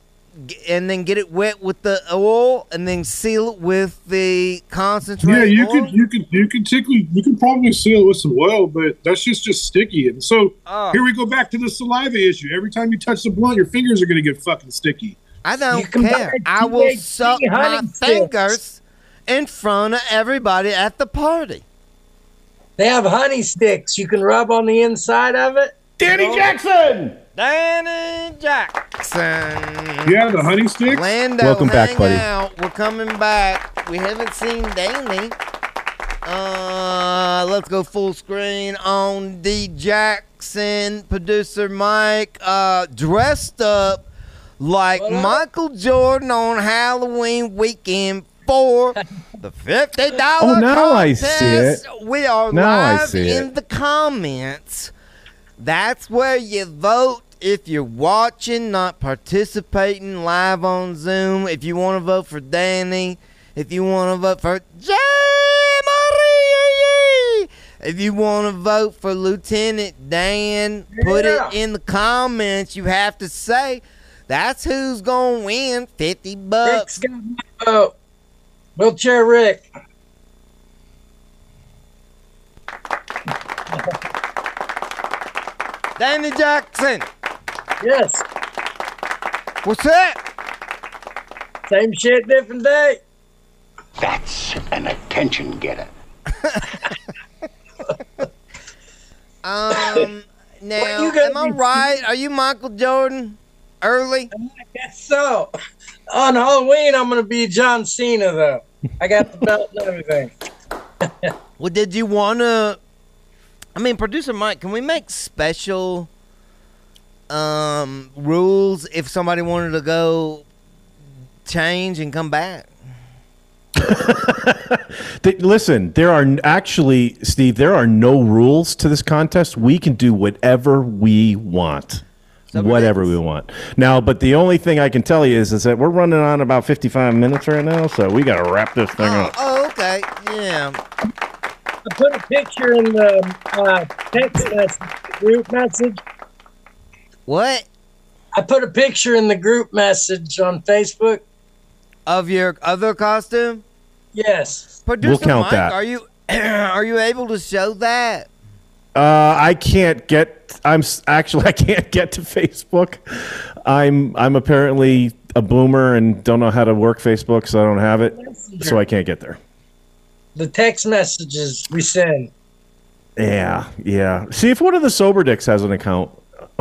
and then get it wet with the oil, and then seal it with the concentrate. Yeah, you oil. could, you could, you could typically, you could probably seal it with some oil, but that's just just sticky. And so Oh. here we go back to the saliva issue. Every time you touch the blunt, your fingers are going to get fucking sticky. I don't care. I will suck my honey sticks. fingers in front of everybody at the party. They have honey sticks you can rub on the inside of it. Danny Jackson! Danny Jackson. Yeah, the honey sticks. Lando, Welcome back, buddy. Out. We're coming back. We haven't seen Danny. Uh, let's go full screen on D Jackson, producer Mike, uh, dressed up like Michael Jordan on Halloween weekend for the fifty dollar Oh, now I see it. We are Now I live see in it. the comments. That's where you vote if you're watching, not participating live on Zoom. If you want to vote for Danny, if you want to vote for Jay Marie, if you want to vote for Lieutenant Dan, put Yeah. it in the comments. You have to say that's who's gonna win fifty bucks. Rick's got my vote. Wheelchair Rick. Danny Jackson, Yes. what's that? Same shit, different day. That's an attention getter. Um, now, am I right? Are you Michael Jordan early? I Guess so. On Halloween, I'm gonna be John Cena though. I got the belt and everything. Well, did you want to? I mean, producer Mike, can we make special um rules if somebody wanted to go change and come back? Listen, there are actually, Steve, there are no rules to this contest. We can do whatever we want. Whatever we want. Now, but the only thing I can tell you is, is that we're running on about 55 minutes right now, so we got to wrap this thing Oh, up. oh, okay, yeah. I put a picture in the uh, text message, group message. What? I put a picture in the group message on Facebook. Of your other costume? Yes. Producer count Mike, that. Are you are you able to show that? Uh, I can't get. I'm actually I can't get to Facebook. I'm I'm apparently a boomer and don't know how to work Facebook, so I don't have it. So I can't get there. The text messages we send. Yeah, yeah. See if one of the sober dicks has an account.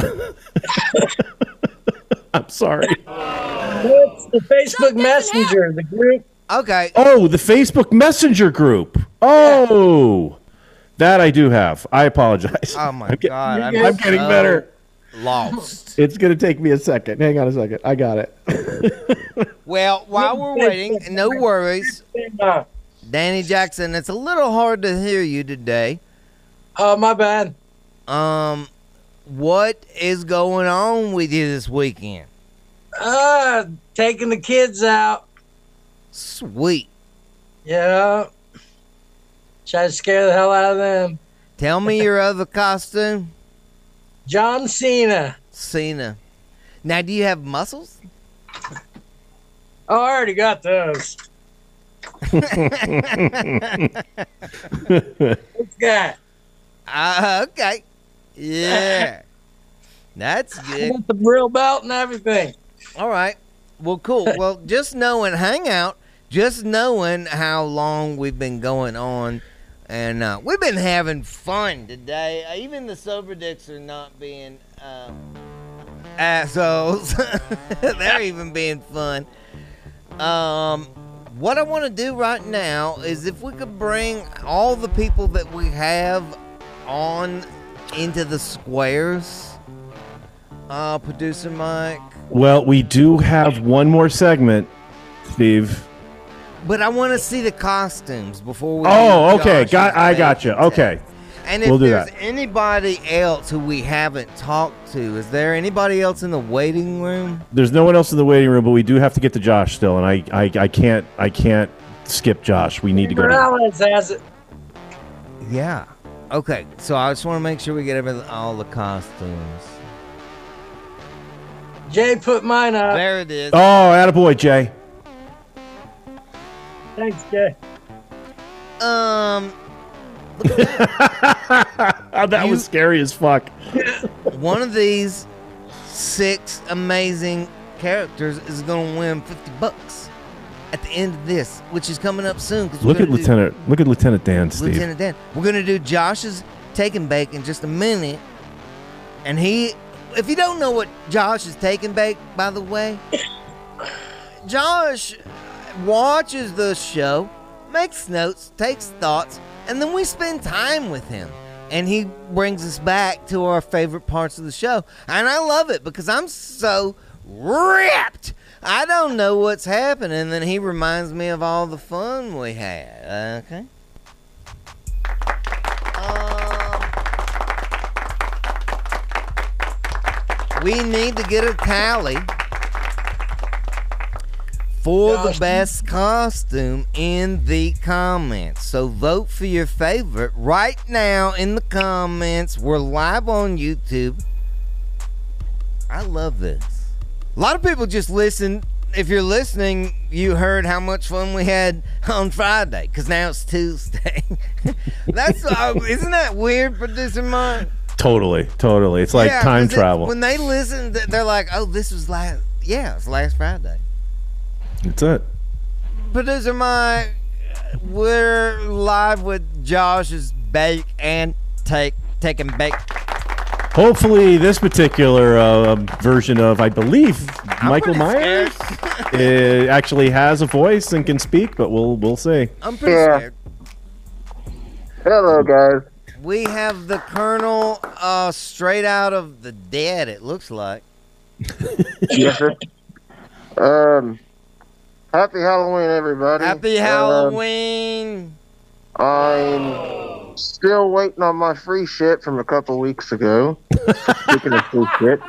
I'm sorry. What's the Facebook Messenger? The group. Okay. Oh, the Facebook Messenger group. Oh, that I do have. I apologize. Oh my I'm get- god, I'm, I'm getting so better. Lost. It's gonna take me a second. Hang on a second. I got it. Well, while we're waiting, no worries. Danny Jackson, it's a little hard to hear you today. Oh, my bad. Um, what is going on with you this weekend? Uh, taking the kids out. Sweet. Yeah. Try to scare the hell out of them. Tell me your other costume. John Cena. Cena. Now, do you have muscles? Oh, I already got those. What's that? Uh, okay. Yeah. That's I good. got the real belt and everything. All right. Well, cool. Well, just knowing, hang out, just knowing how long we've been going on, and uh, we've been having fun today. Uh, even the sober dicks are not being uh, assholes. They're even being fun. Um, what I want to do right now is if we could bring all the people that we have on into the squares. Uh, producer Mike. well, we do have one more segment, Steve. But I want to see the costumes before we. Oh, okay. Josh's Got. I fake got you. Okay. And if we'll do there's that. anybody else who we haven't talked to, is there anybody else in the waiting room? There's no one else in the waiting room, but we do have to get to Josh still, and I, I, I can't, I can't skip Josh. We need to go. To, Morales has it. Yeah. Okay. So I just want to make sure we get everything, all the costumes. Jay put mine up. There it is. oh, attaboy, Jay. Thanks, Jay. Um. that was scary as fuck. One of these six amazing characters is going to win 50 bucks at the end of this, which is coming up soon. 'cause we're Look at gonna do- Lieutenant. Look at Lieutenant Dan, Steve. Lieutenant Dan. We're gonna do Josh's take and bake in just a minute, and he. If you don't know what Josh is taking and bake, by the way, Josh watches the show, makes notes, takes thoughts, and then we spend time with him. And he brings us back to our favorite parts of the show. And I love it because I'm so ripped. I don't know what's happening. And then he reminds me of all the fun we had. Okay. Um, we need to get a tally for the best costume in the comments. So vote for your favorite right now in the comments. We're live on YouTube. I love this. A lot of people just listen. If you're listening, you heard how much fun we had on Friday because now it's Tuesday. That's uh, isn't that weird, producer Mike? Totally, totally. It's like Yeah, time 'cause it- travel. when they listen, they're like, "Oh, this was last. Yeah, it's last Friday." That's it. Producer Mike, we're live with Josh's bake and take, take and bake. Hopefully, this particular uh, version of, I believe, Michael Myers it actually has a voice and can speak, but we'll we'll see. I'm pretty Yeah. scared. Hello, guys. We have the Colonel uh, straight out of the dead. It looks like. yes, sir. Um, happy Halloween, everybody. Happy Um, Halloween. I'm still waiting on my free shit from a couple weeks ago. Speaking of free shit,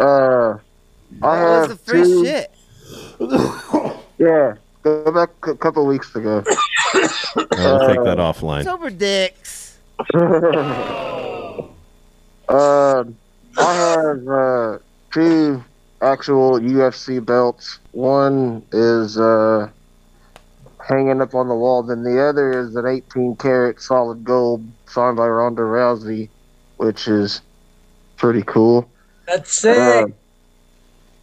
uh, I What have was the free two- shit? Yeah, go back a couple weeks ago. I'll take that offline. Sober dicks. uh, I have uh, two actual UFC belts. One is uh, hanging up on the wall, then the other is an 18 karat solid gold signed by Ronda Rousey, which is pretty cool. That's sick. Uh,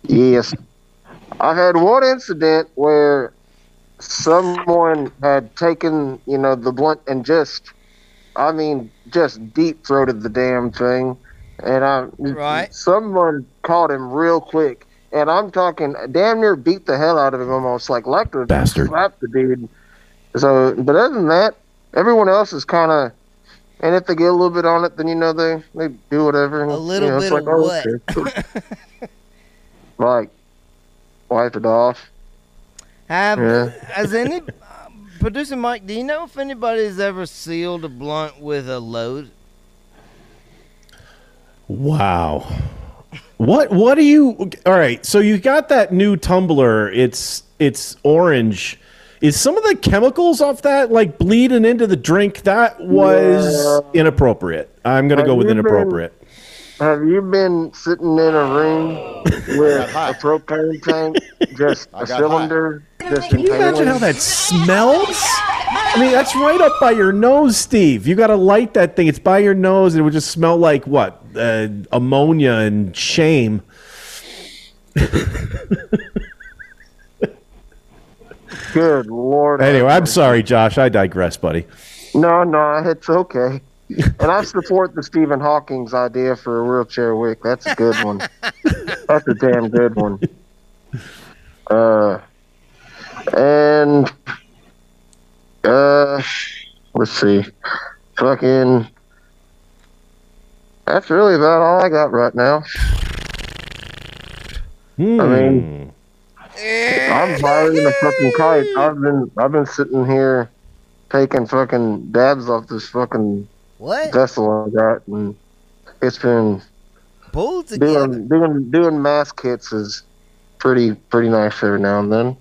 yes. I had one incident where someone had taken, you know, the blunt and just, I mean, just deep throated the damn thing. And I, Right. someone caught him real quick. And I'm talking, damn near beat the hell out of him almost, like, like to Bastard. slap the dude. So, but other than that, everyone else is kind of, and if they get a little bit on it, then you know they they do whatever. And, A little you know, it's bit like, of oh, what? okay. like wipe it off. Have Yeah. has any uh, producer Mike? Do you know if anybody's ever sealed a blunt with a load? Wow. What what do you All right, so you got that new tumbler. It's it's orange. Is some of the chemicals off that like bleeding into the drink? That was inappropriate. I'm going to Have go with you been- inappropriate. Have you been sitting in a room with a propane tank, just a cylinder, just Can you imagine how that smells? I mean, that's right up by your nose, Steve. You got to light that thing. It's by your nose, and it would just smell like what? Uh, ammonia and shame. Good lord. Anyway, I'm sorry, Josh. I digress, buddy. No, no, it's okay. And I support the Stephen Hawking's idea for a wheelchair wick. That's a good one. That's a damn good one. Uh, and uh, let's see, fucking. That's really about all I got right now. I mean, I'm higher than a fucking kite. I've been I've been sitting here taking fucking dabs off this fucking What? vessel I got, and it's been Pull together. doing doing doing mask hits is pretty pretty nice every now and then.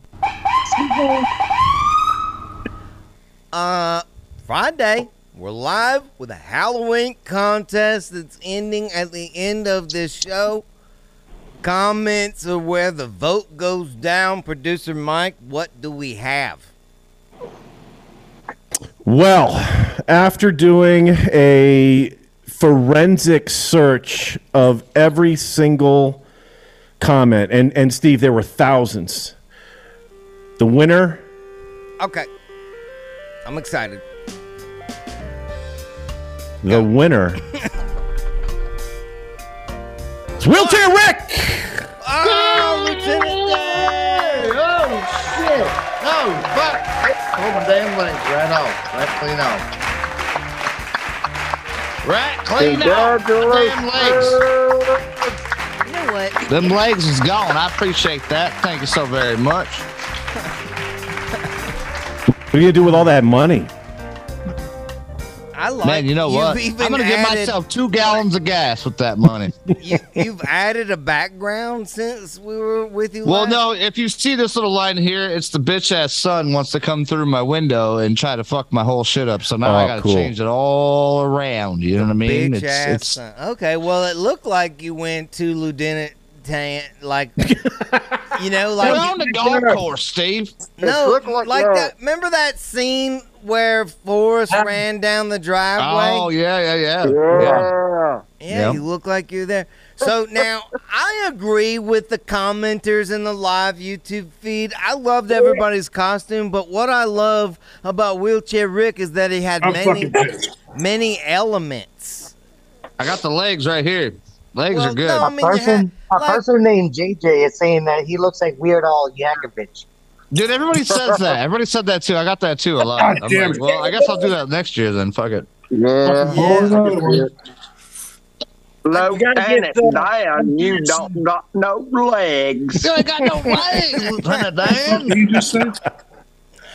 Uh, Friday, we're live with a Halloween contest that's ending at the end of this show. Comments are where the vote goes down. Producer Mike, what do we have? Well, after doing a forensic search of every single comment, and, and Steve, there were thousands. The winner, Okay. I'm excited. The winner, is Wheelchair Rick! Oh, Lieutenant Hey, oh shit! Oh fuck! Pull my damn legs right off. Right clean off. Right clean off. My damn legs. You know what? Them legs is gone. I appreciate that. Thank you so very much. What are you going to do with all that money? I like Man, you know you've what? even I'm gonna get added- myself two gallons of gas with that money. you, you've added a background since we were with you. Well, last? no, if you see this little line here, it's the bitch ass son wants to come through my window and try to fuck my whole shit up. So now I Oh, gotta cool. change it all around. You know what I mean? Bitch It's ass it's son. Okay, well, it looked like you went to Lieutenant Dan, like you know, like we're on the golf course, Steve. no, like, like that. that. Remember that scene where Forrest ran down the driveway? Oh yeah, yeah, yeah. Yeah. yeah. Yeah, Yeah. you look like you're there. So now I agree with the commenters in the live YouTube feed. I loved everybody's costume, but what I love about Wheelchair Rick is that he had I'm many many elements. I got the legs right here. Legs Well, are good. no, I A mean, you person, had- a like- person named JJ is saying that he looks like Weird Al Yankovic. Dude, everybody says that. Everybody said that too. I got that too a lot. I'm like, well, I guess I'll do that next year then. Fuck it. Yeah. Yeah. Lieutenant Dan, you don't got no legs. I got no legs, Lieutenant Dan. What you just?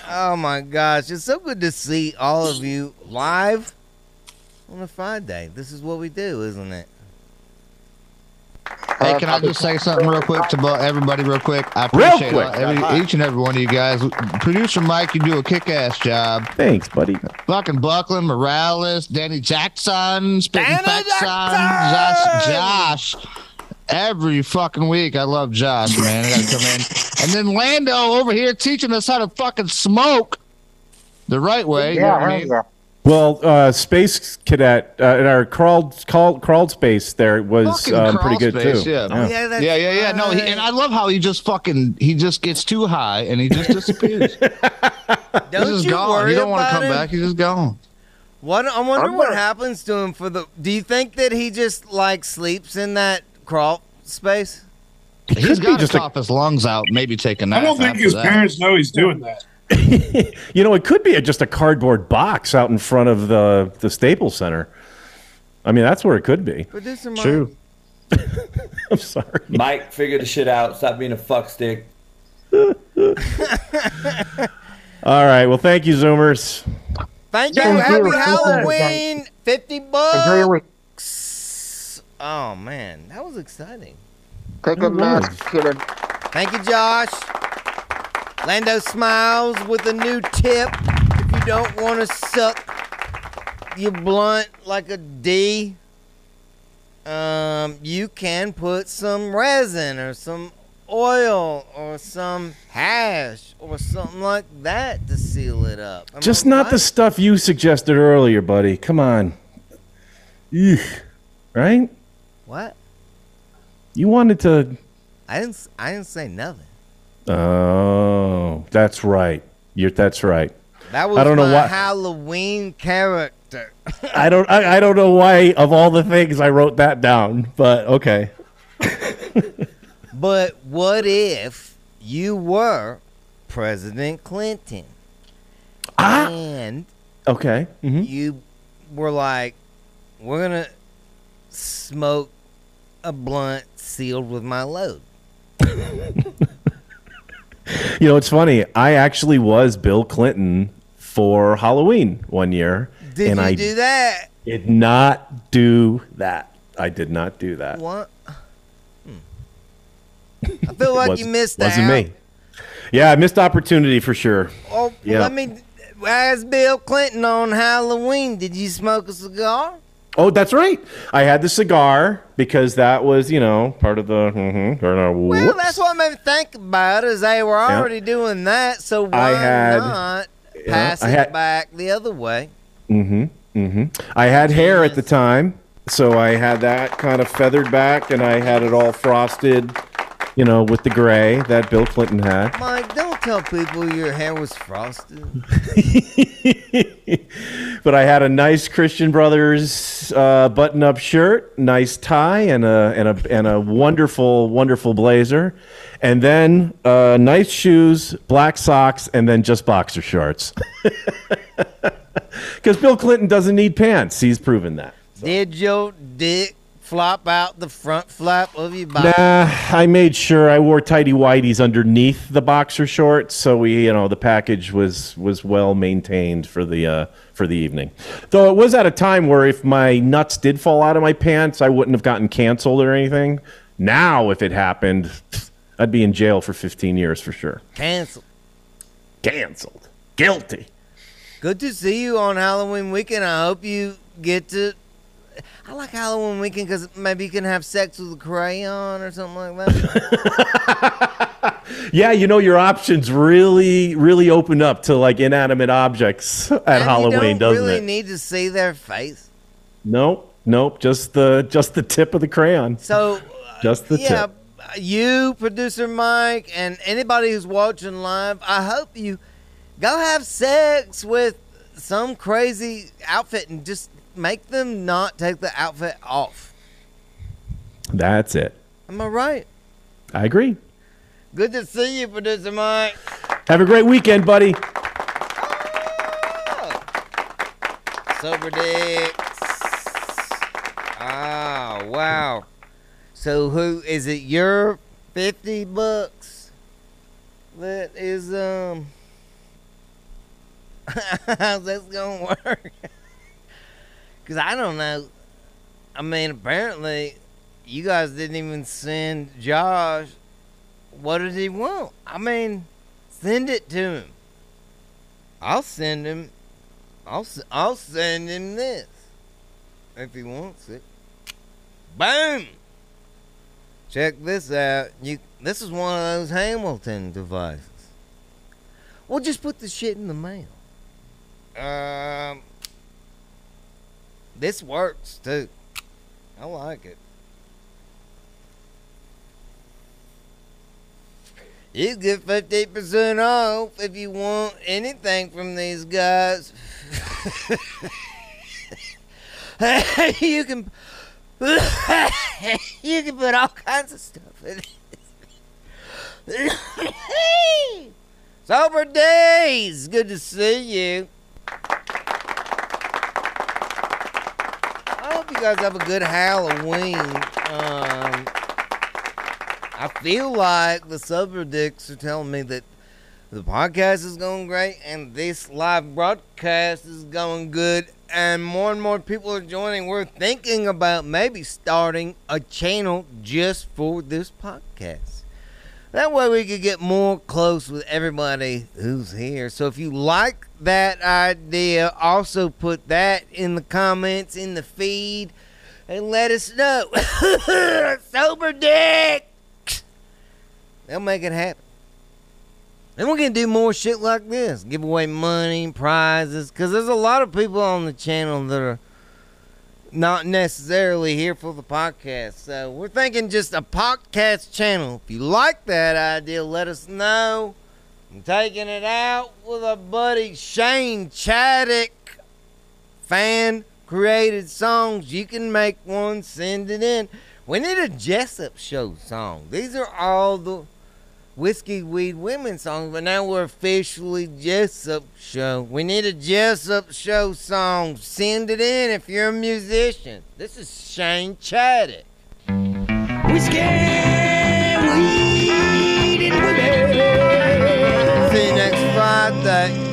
Oh my gosh, it's so good to see all of you live on a Friday. This is what we do, isn't it? Hey, uh, can I just say something real quick to everybody, real quick? I Real appreciate quick. every, each and every one of you guys. Producer Mike, you do a kick-ass job. Thanks, buddy. Fucking Buckland, Morales, Danny Jackson, Spitting Danny Jackson! Josh, Josh, every fucking week. I love Josh, man. I gotta come in. And then Lando over here teaching us how to fucking smoke the right way. you know what I mean? Well, uh, Space Cadet uh, in our crawled crawled, crawled space there was um, pretty good space, too. Yeah. yeah, yeah, yeah, yeah. No, he, and I love how he just fucking he just gets too high and he just disappears. Don't He's just you gone. worry He don't want to come him. back. He's just gone. What I wonder I'm what not- happens to him for the. Do you think that he just like sleeps in that crawl space? He's got to just a- cough his lungs out. Maybe take a nap. I don't think his that. parents know he's doing that. You know, it could be a, just a cardboard box out in front of the the Staples Center. I mean, that's where it could be. Producer Mike. True. I'm sorry. Mike, figure the shit out. Stop being a fuckstick. All right. Well, thank you, Zoomers. Thank you. Thank Happy you. Halloween. Fifty bucks. Enjoy your week. Oh man, that was exciting. Take a mask, kid. Thank you, Josh. Lando smiles with a new tip. If you don't want to suck your blunt like a D, um, you can put some resin or some oil or some hash or something like that to seal it up. I Just not the stuff you suggested earlier, buddy. Come on. Right? What? You wanted to. I didn't. I didn't say nothing. Oh, that's right. You're. That's right. That was I don't know why. Halloween character. I don't. I, I don't know why. Of all the things, I wrote that down. But okay. But what if you were President Clinton? Ah. And Okay. mhm. you were like, we're going to smoke a blunt sealed with my load. You know, it's funny. I actually was Bill Clinton for Halloween one year, Did and you I do that? did not do that. I did not do that. What? Hmm. I feel like Was- you missed out. Wasn't me. Yeah, I missed opportunity for sure. Oh, Yeah. let me ask Bill Clinton on Halloween. Did you smoke a cigar? Oh, that's right. I had the cigar because that was, you know, part of the. Mm-hmm, Well, that's what made me think about is they were Yeah. already doing that, so why I had- not pass it had- back the other way? Mm-hmm. Mm-hmm. I had hair at the time, so I had that kind of feathered back, and I had it all frosted, you know, with the gray that Bill Clinton had. Mike, don't tell people your hair was frosted. But I had a nice Christian Brothers uh, button-up shirt, nice tie, and a and a and a wonderful, wonderful blazer, and then uh, nice shoes, black socks, and then just boxer shorts. Because Bill Clinton doesn't need pants. He's proven that. Did your dick flop out the front flap of your body? Nah, I made sure I wore tidy whities underneath the boxer shorts, so we, you know, the package was was well maintained for the uh, for the evening. Though it was at a time where if my nuts did fall out of my pants, I wouldn't have gotten canceled or anything. Now, if it happened, I'd be in jail for 15 years for sure. Canceled. Canceled. Guilty. Good to see you on Halloween weekend. I hope you get to. I like Halloween weekend because maybe you can have sex with a crayon or something like that. Yeah, you know your options really, really open up to like inanimate objects at And Halloween, you don't doesn't really it? need to see their face. Nope, nope. Just the just the tip of the crayon. So just the tip yeah, tip. you, producer Mike, and anybody who's watching live, I hope you go have sex with some crazy outfit and just make them not take the outfit off. That's it. Am I right? I agree. Good to see you, producer Mike. Have a great weekend, buddy. Sober dicks. Oh, wow. So who is it your 50 bucks that is um how's this gonna work? Cause I don't know. I mean apparently you guys didn't even send Josh what did he want? I mean send it to him. I'll send him I'll I'll send him this if he wants it. Boom. check this out. You, this is one of those Hamilton devices. We'll just put the shit in the mail. Um, this works too. I like it. You get 50% off if you want anything from these guys. you can you can put all kinds of stuff in it. Sober days. Good to see you. I hope you guys have a good Halloween. Um, I feel like the sober dicks are telling me that the podcast is going great and this live broadcast is going good and more and more people are joining. We're thinking about maybe starting a channel just for this podcast. That way we could get more close with everybody who's here. So if you like that idea, also put that in the comments in the feed and let us know. Sober dick. They'll make it happen. And we're going to do more shit like this. Give away money, prizes. Because there's a lot of people on the channel that are not necessarily here for the podcast. So we're thinking just a podcast channel. If you like that idea, let us know. I'm taking it out with a buddy, Shane Chaddick. Fan created songs. You can make one, send it in. We need a Jessup Show song. These are all the Whiskey Weed Women song, but now we're officially Jessup Show. We need a Jessup Show song. Send it in if you're a musician. This is Shane Chaddock. Whiskey, weed, and women. See you next Friday.